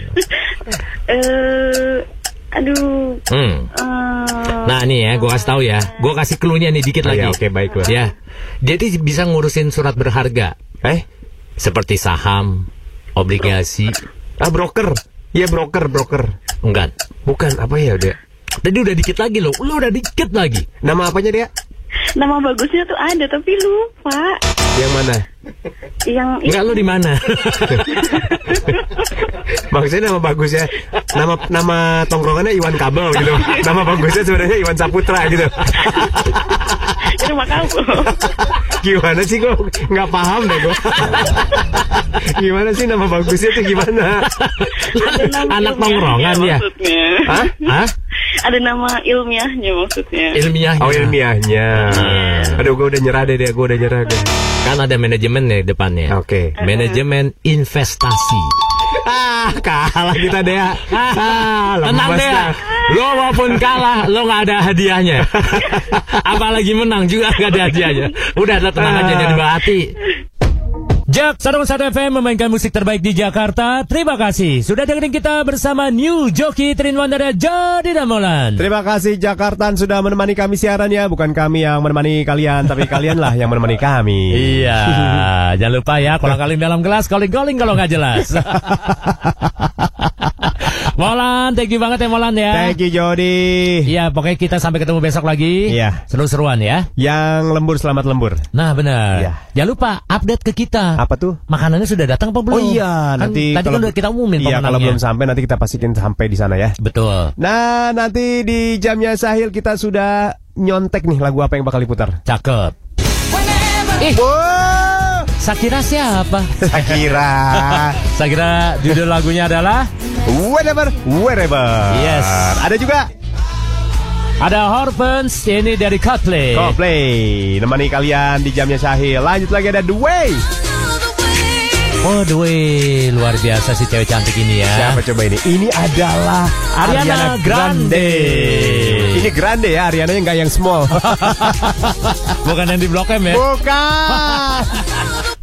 Eh, aduh. Hmm. eh, Nah nih ya, gue kasih tahu ya. Gue kasih clue-nya nih dikit Oh, lagi. ya, oke, baiklah. Ya. Dia tuh bisa ngurusin surat berharga. Eh? Seperti saham, obligasi. Ah broker. Iya broker, broker. Enggak. Bukan apa ya udah. Tadi udah dikit lagi loh. Lu udah dikit lagi. Nama apanya dia? nama bagusnya tuh ada tapi lupa. Yang mana? Yang Enggak lu di mana? Maksudnya nama bagusnya nama nama tongkrongannya Iwan Kabel gitu. Nama bagusnya sebenarnya Iwan Saputra gitu. Rumah kamu. Gimana sih gue nggak paham deh gue. Gimana sih nama bagusnya tuh gimana? Ada nama Anak tongkrongan ya? Maksudnya. Hah? Hah? Ada nama ilmiahnya maksudnya. Ilmiahnya. Oh ilmiahnya. Aduh gue udah nyerah deh deh, gue udah nyerah deh. Kan ada manajemen nih depannya. Oke. Manajemen investasi. Ah kalah kita deh. Ah, Tenang deh. Lo walaupun kalah, lo nggak ada hadiahnya. Apalagi menang juga nggak ada hadiahnya. Udah, lo tenang aja jadi hati. Jak 101 FM memainkan musik terbaik di Jakarta. Terima kasih sudah dengerin kita bersama New Joki Trin Wandara Jadi Damolan. Terima kasih Jakarta sudah menemani kami siaran ya. Bukan kami yang menemani kalian, tapi kalianlah yang menemani kami. Iya, jangan lupa ya kalau kaling dalam gelas, calling-calling kalau nggak jelas. Molan, thank you banget ya Molan ya. Thank you Jody. Iya, pokoknya kita sampai ketemu besok lagi. Iya. Seru-seruan ya. Yang lembur selamat lembur. Nah, benar. Iya. Jangan lupa update ke kita. Apa tuh? Makanannya sudah datang apa belum? Oh iya, Kan nanti tadi kan udah kita umumin Iya, kalau belum sampai nanti kita pastikan sampai di sana ya. Betul. Nah, nanti di jamnya Sahil kita sudah nyontek nih lagu apa yang bakal diputar. Cakep. Eh, Wow, Sakira siapa? Sakira. Sakira judul lagunya adalah Whenever, wherever. Yes. Ada juga ada Horpens ini dari Coldplay. Coldplay. Nemani kalian di jamnya Sahil. Lanjut lagi ada The Way. Oh, the way luar biasa si cewek cantik ini ya. Siapa coba ini? Ini adalah Ariana Ariana, Grande. Grande. Ini Grande ya, Ariana yang nggak yang small. Bukan yang di Blok M ya. Bukan.